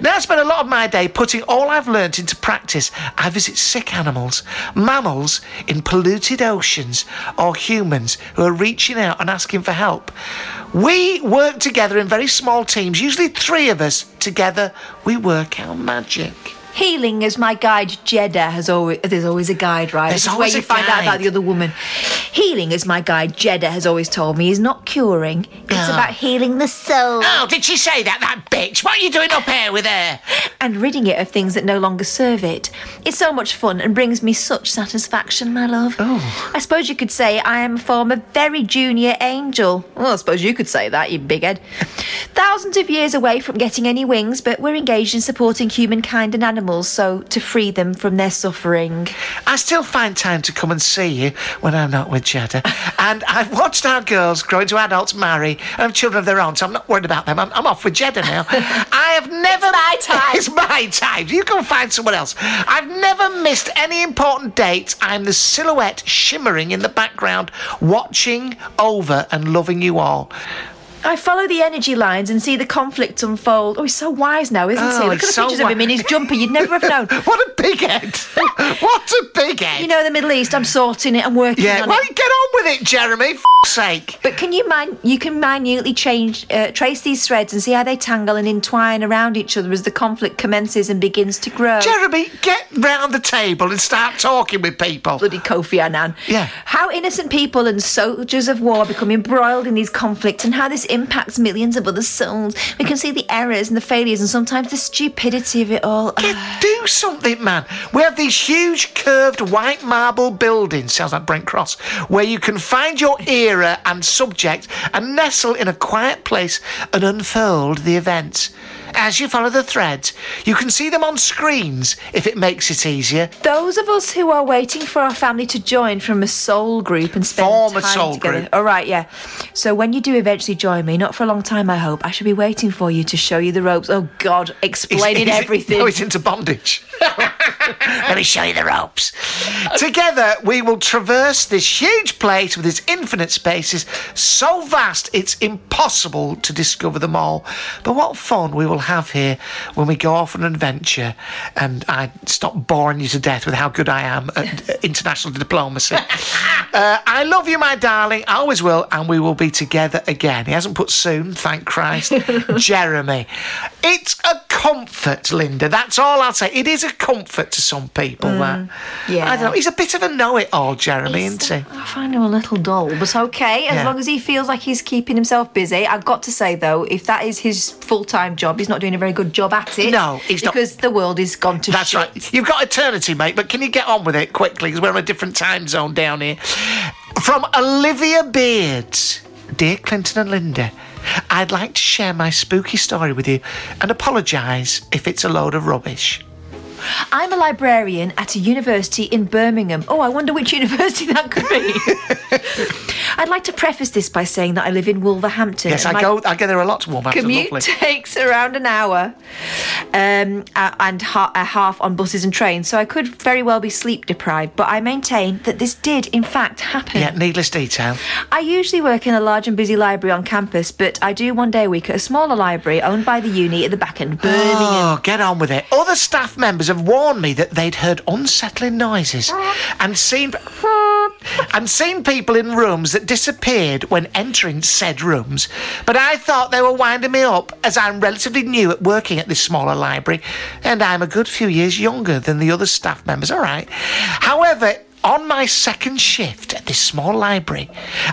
now I spend a lot of my day putting all I've learnt into practice. I visit sick animals, mammals in polluted oceans, or humans who are reaching out and asking for help. We work together in very small teams, usually three of us. Together, we work our magic. Healing as my guide Jeddah has always there's always a guide, right? There's this is where always you a find out about the other woman. Healing as my guide Jeddah has always told me is not curing. It's Ah. about healing the soul. Oh, did she say that, that bitch? What are you doing up here with her? And ridding it of things that no longer serve it. It's so much fun and brings me such satisfaction, my love. Oh. I suppose you could say I am a former very junior angel. Well, I suppose you could say that, you big head. Thousands of years away from getting any wings, but we're engaged in supporting humankind and animals, so to free them from their suffering. I still find time to come and see you when I'm not with Jeddah. [LAUGHS] and I've watched our girls grow into adults, marry, and have children of their own, so I'm not worried about them. I'm, I'm off with Jeddah now. [LAUGHS] I have never. my time. [LAUGHS] It's my time. You go find someone else. I've never missed any important dates. I'm the silhouette shimmering in the background, watching over and loving you all. I follow the energy lines and see the conflict unfold. Oh, he's so wise now, isn't Oh, he? Look at the so pictures of him in his jumper. You'd never have known. [LAUGHS] what a big head. [LAUGHS] what a big head. You know, the Middle East, I'm sorting it, I'm working yeah, on why it. get on with it, Jeremy? F sake. But can you mind? You can minutely change, uh, trace these threads and see how they tangle and entwine around each other as the conflict commences and begins to grow. Jeremy, get round the table and start talking with people. Bloody Kofi Annan. Yeah. How innocent people and soldiers of war become embroiled in these conflicts and how this impacts millions of other souls. We can see the errors and the failures and sometimes the stupidity of it all. Get, Do something, man. We have these huge curved white marble buildings, sounds like Brent Cross, where you can find your era and subject and nestle in a quiet place and unfold the events. As you follow the threads, you can see them on screens if it makes it easier. Those of us who are waiting for our family to join from a soul group and spend Form a time soul together. group. All right, yeah. So when you do eventually join me, not for a long time, I hope, I shall be waiting for you to show you the ropes. Oh God, explaining He's- he's- everything. No, he's into bondage. [LAUGHS] Let me show you the ropes. Together, we will traverse this huge place with its infinite spaces, so vast it's impossible to discover them all. But what fun we will have here when we go off on an adventure and I stop boring you to death with how good I am at [LAUGHS] international diplomacy. Uh, I love you, my darling. I always will, and we will be together again. He hasn't put soon, thank Christ. [LAUGHS] Jeremy. It's a comfort, Linda. That's all I'll say. It is a comfort to some people. Mm, that. yeah. I don't know. He's a bit of a know-it-all, Jeremy, isn't he? I find him a little dull, but okay. As Yeah. long as he feels like he's keeping himself busy. I've got to say though, if that is his full-time job, he's not doing a very good job at it. No, he's not. because the world is gone to That's shit. right. You've got eternity, mate, but can you get on with it quickly? Because we're on a different time zone down here. From Olivia Beards. Dear Clinton and Linda, I'd like to share my spooky story with you and apologise if it's a load of rubbish. I'm a librarian at a university in Birmingham. Oh, I wonder which [LAUGHS] university that could be. [LAUGHS] I'd like to preface this by saying that I live in Wolverhampton. Yes, I go. I go there a lot to Wolverhampton. Commute Lovely. [LAUGHS] takes around an hour, um, and ha- a half on buses and trains. So I could very well be sleep deprived. But I maintain that this did, in fact, happen. Yeah, needless detail. I usually work in a large and busy library on campus, but I do one day a week at a smaller library owned by the uni at the back end, Birmingham. Oh, get on with it. Other staff members have warned me that they'd heard unsettling noises and seen and seen people in rooms that disappeared when entering said rooms. But I thought they were winding me up as I'm relatively new at working at this smaller library and I'm a good few years younger than the other staff members, all right. However, on my second shift at this small library,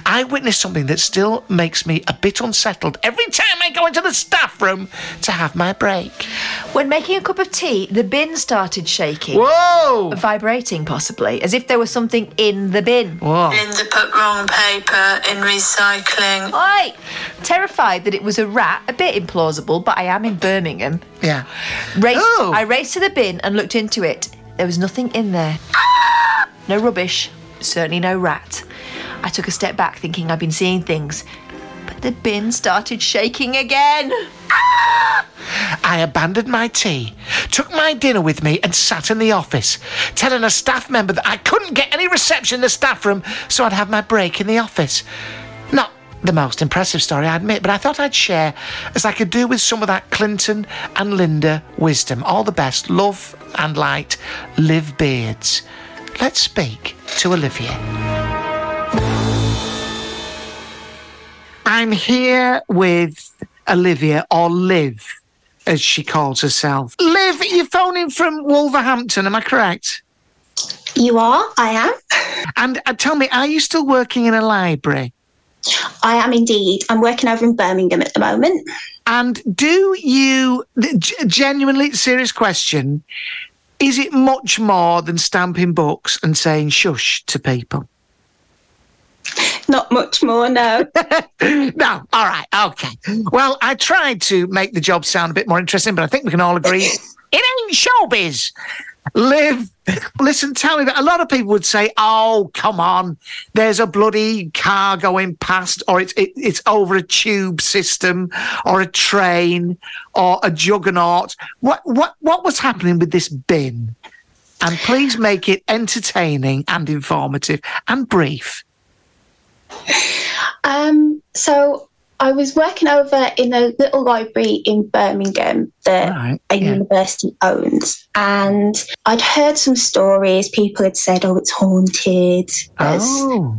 I witnessed something that still makes me a bit unsettled every time I go into the staff room to have my break. When making a cup of tea, the bin started shaking. Whoa! Vibrating, possibly, as if there was something in the bin. Whoa. Linda put wrong paper in recycling. Oi! Terrified that it was a rat, a bit implausible, but I am in Birmingham. Yeah. Raced, Oh. I raced to the bin and looked into it. There was nothing in there. No rubbish, certainly no rat. I took a step back thinking I'd been seeing things, but the bin started shaking again. I abandoned my tea, took my dinner with me, and sat in the office, telling a staff member that I couldn't get any reception in the staff room, so I'd have my break in the office. The most impressive story, I admit, but I thought I'd share as I could do with some of that Clinton and Linda wisdom. All the best, love and light, Liv Beards. Let's speak to Olivia. I'm here with Olivia, or Liv, as she calls herself. Liv, you're phoning from Wolverhampton, am I correct? You are, I am. And uh, tell me, are you still working in a library? I am indeed. I'm working over in Birmingham at the moment. And do you, genuinely, serious question, is it much more than stamping books and saying shush to people? Not much more, no. [LAUGHS] no, all right, okay. Well, I tried to make the job sound a bit more interesting, but I think we can all agree [LAUGHS] it ain't showbiz. Liv, listen, tell me that a lot of people would say, "Oh, come on, there's a bloody car going past, or it's it, it's over a tube system, or a train, or a juggernaut." What what what was happening with this bin? And please make it entertaining and informative and brief. Um, so I was working over in a little library in Birmingham that Right, a yeah. university owns, and I'd heard some stories. People had said, "Oh, it's haunted." There's Oh.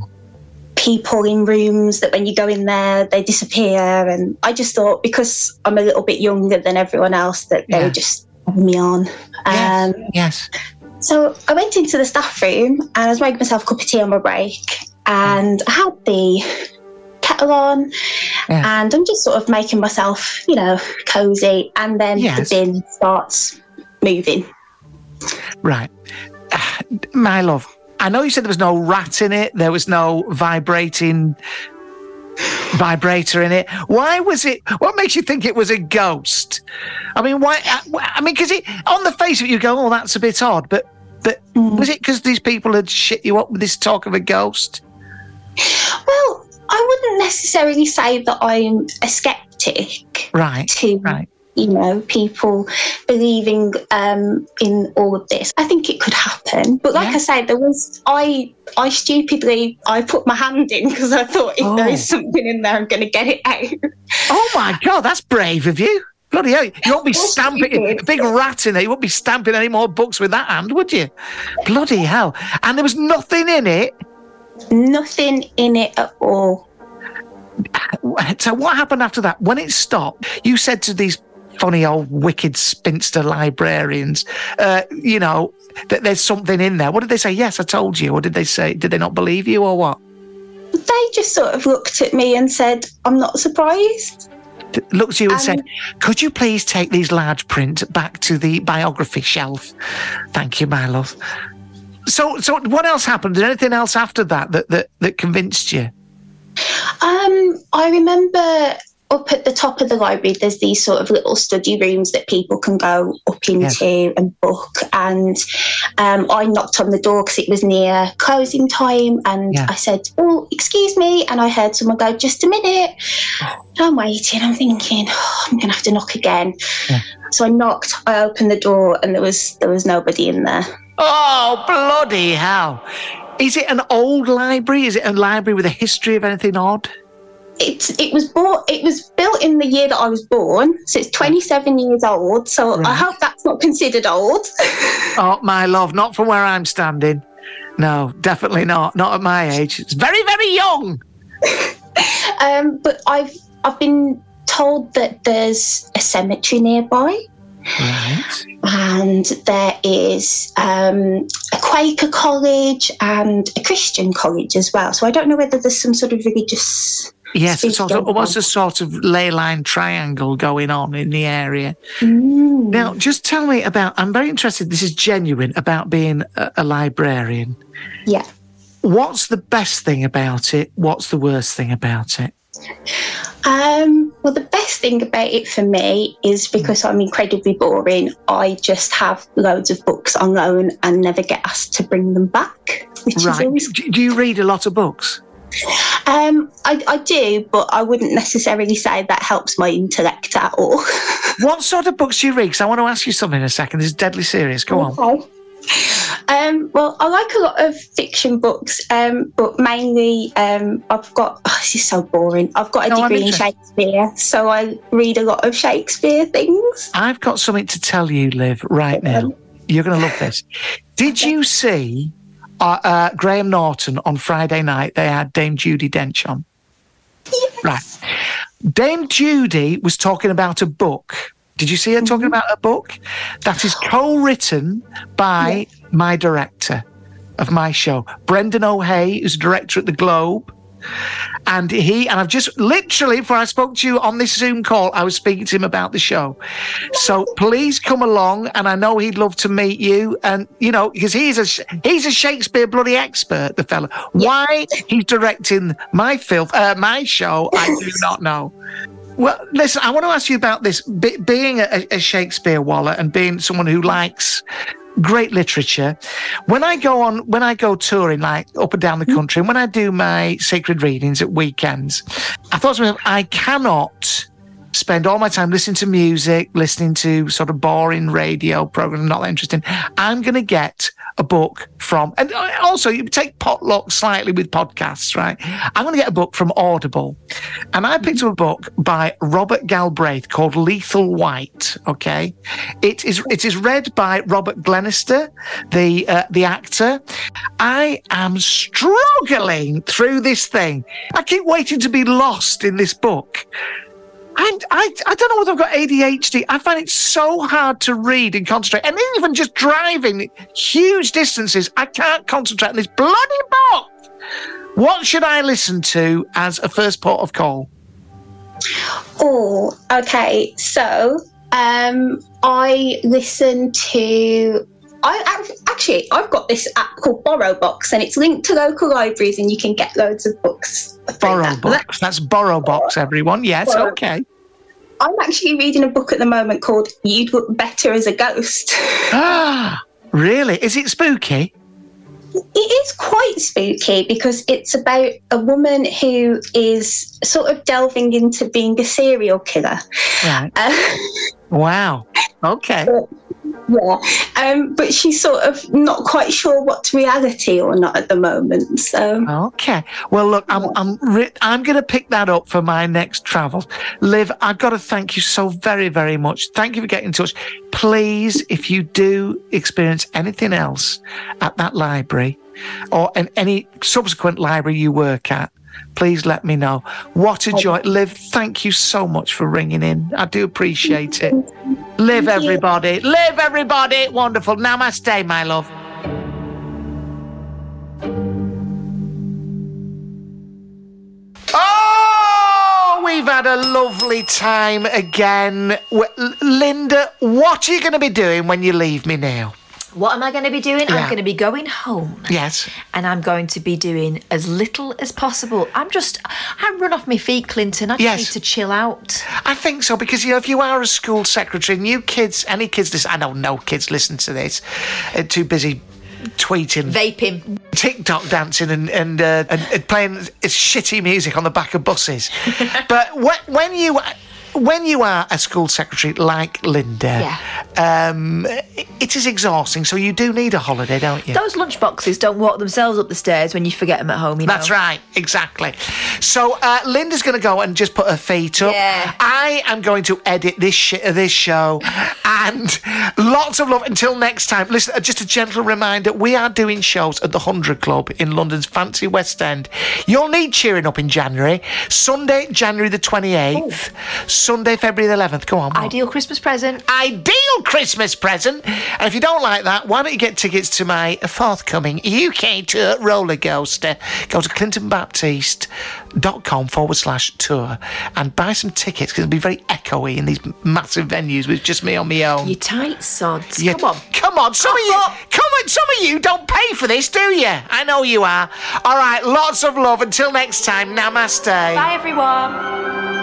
people in rooms that when you go in there they disappear and i just thought because i'm a little bit younger than everyone else that they Yeah. were just me on um, Yes. so i went into the staff room and i was making myself a cup of tea on my break and i had the kettle on and i'm just sort of making myself you know cozy and then Yes. the bin starts moving Right. [SIGHS] My love, I know you said there was no rat in it, there was no vibrating [SIGHS] vibrator in it. Why was it? What makes you think it was a ghost? I mean, why? Uh, I, I mean, because it on the face of it, you go, "Oh, that's a bit odd," but but mm. was it because these people had shit you up with this talk of a ghost? well i wouldn't necessarily say that i'm a skeptic Right. to Right. you know people believing um, in all of this. I think it could happen, but like I said, there was I I stupidly I put my hand in because I thought if Oh. there's something in there, I'm going to get it out. Oh my god, that's brave of you. Bloody hell, you won't be stamping a big rat in there. You won't be stamping any more books with that hand, would you? Bloody hell! And there was nothing in it. Nothing in it at all. So what happened after that? When it stopped, you said to these funny old wicked spinster librarians, uh, you know, that there's something in there. What did they say? Yes, I told you. Or did they say, did they not believe you or what? They just sort of looked at me and said, "I'm not surprised." Looked at you and said, could you please take these large print back to the biography shelf? Thank you, my love. So, so what else happened? Did anything else after that that, that, that convinced you? Um, I remember up at the top of the library, there's these sort of little study rooms that people can go up into and book. And um, I knocked on the door because it was near closing time. And I said, Oh, excuse me. And I heard someone go, Just a minute. I'm waiting. I'm thinking, oh, I'm going to have to knock again. So I knocked, I opened the door, and there was there was nobody in there. Oh, bloody hell. Is it an old library? Is it a library with a history of anything odd? It's it was bought it was built in the year that I was born, so it's 27 years old. So I hope that's not considered old. [LAUGHS] Oh, my love, not from where I'm standing. No, definitely not. Not at my age. It's very, very young. um, but I've I've been told that there's a cemetery nearby. Right. And there is um, a Quaker college and a Christian college as well. So I don't know whether there's some sort of religious. Yes, it's sort of, almost a sort of ley line triangle going on in the area. Mm. Now, just tell me about, I'm very interested, this is genuine, about being a, a librarian. Yeah. What's the best thing about it? What's the worst thing about it? Um, well, the best thing about it for me is because I'm incredibly boring. I just have loads of books on loan and never get asked to bring them back, which is Right. always Do, you read a lot of books? Um, I, I do, but I wouldn't necessarily say that helps my intellect at all. [LAUGHS] What sort of books do you read? Because I want to ask you something in a second. This is deadly serious. Go on. Um, well, I like a lot of fiction books, um, but mainly um, I've got. Oh, this is so boring. I've got a No, degree in. Shakespeare, so I read a lot of Shakespeare things. I've got something to tell you, Liv, right now. You're going to love this. Did you see uh, uh, Graham Norton on Friday night? They had Dame Judi Dench on. Right. Dame Judi was talking about a book. Did you see her talking about a book that is [GASPS] co-written by my director of my show, Brendan O'Hea, who's director at the Globe. And he, and I've just literally, before I spoke to you on this Zoom call, I was speaking to him about the show. So please come along, and I know he'd love to meet you. And you know, because he's a he's a Shakespeare bloody expert, the fella. Why he's directing my film, uh, my show, I do [LAUGHS] not know. Well, listen, I want to ask you about this. Be- being a, a Shakespeare waller and being someone who likes great literature. When I go on, when I go touring, like up and down the hmm. country, and when I do my sacred readings at weekends, I thought to myself, I cannot spend all my time listening to music, listening to sort of boring radio programs, not that interesting. I'm going to get a book from, and also you take potluck slightly with podcasts, right? I'm going to get a book from Audible. And I picked up a book by Robert Galbraith called Lethal White. Okay. It is, it is read by Robert Glenister, the, uh, the actor. I am struggling through this thing. I keep waiting to be lost in this book. I, I, I don't know whether I've got ADHD. I find it so hard to read and concentrate. And even just driving huge distances, I can't concentrate on this bloody book. What should I listen to as a first port of call? Oh, okay. So, um, I listen to. I actually, I've got this app called Borrow Box, and it's linked to local libraries, and you can get loads of books. Borrow box. That's borrow box, everyone. Yes, Borrow. okay. I'm actually reading a book at the moment called "You'd Look Better as a Ghost." [GASPS] Ah, really? Is it spooky? It is quite spooky because it's about a woman who is sort of delving into being a serial killer. Right. Uh, [LAUGHS] Wow. Okay. Yeah, um, but she's sort of not quite sure what's reality or not at the moment. So Okay. Well, look, I'm I'm re- I'm going to pick that up for my next travel. Liv, I've got to thank you so very very much. Thank you for getting in touch. Please, if you do experience anything else at that library or in any subsequent library you work at, please let me know. What a oh. joy, Liv. Thank you so much for ringing in. I do appreciate it. Live, everybody. Live, everybody. Wonderful. Namaste, my love. Oh, we've had a lovely time again. Linda, what are you going to be doing when you leave me now? What am I going to be doing? Yeah. I'm going to be going home. Yes. And I'm going to be doing as little as possible. I'm just, I run off my feet, Clinton. I just Yes. need to chill out. I think so because you know if you are a school secretary, and you kids, any kids, listen, I know no kids listen to this, are too busy tweeting, vaping, TikTok dancing, and and, uh, and, and playing shitty music on the back of buses. [LAUGHS] but when, when you when you are a school secretary like Linda, um, it is exhausting. So you do need a holiday, don't you? Those lunch boxes don't walk themselves up the stairs when you forget them at home, you know. That's right, exactly. So uh, Linda's going to go and just put her feet up. Yeah. I am going to edit this sh- uh, this show, and lots of love. Until next time, listen. uh, Just a gentle reminder: we are doing shows at the Hundred Club in London's fancy West End. You'll need cheering up in January. Sunday, January the twenty eighth. Sunday, February the eleventh. Go on. Mark. Ideal Christmas present. Ideal Christmas present. And if you don't like that, why don't you get tickets to my forthcoming UK tour roller coaster? Go to clintonbaptiste.com forward slash tour and buy some tickets because it'll be very echoey in these massive venues with just me on my own. You tight sods. Yeah, Come on. Come on, some of you come on, some of you don't pay for this, do you? I know you are. All right, lots of love. Until next time, namaste. Bye, everyone.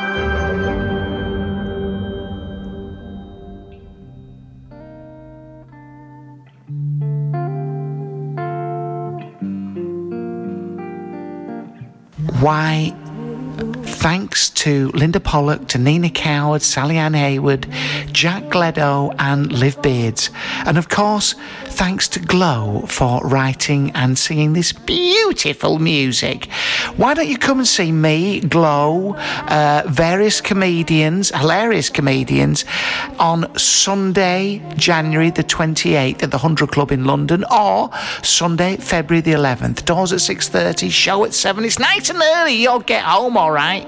Why, thanks to Linda Pollock, to Nina Coward, Sally Ann Hayward, Jack Gleadow, and Liv Beards. And of course, thanks to Glow for writing and singing this beautiful music. Why don't you come and see me, Glow, uh, various comedians, hilarious comedians, on Sunday, January the 28th at the 100 Club in London, or Sunday, February the 11th. Doors at 6.30, show at 7. It's nice and early. You'll get home all right.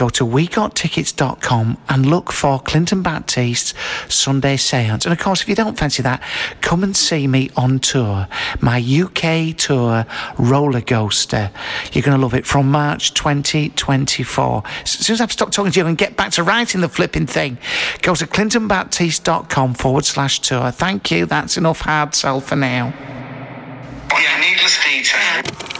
Go to wegottickets.com and look for Clinton Baptiste's Sunday Seance. And of course, if you don't fancy that, come and see me on tour, my UK tour roller coaster. You're going to love it from March 2024. As soon as I've stopped talking to you and get back to writing the flipping thing, go to clintonbaptiste.com forward slash tour. Thank you. That's enough hard sell for now. Yeah, needless detail.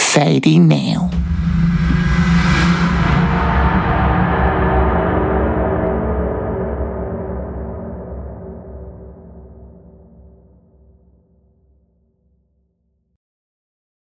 Sadie now.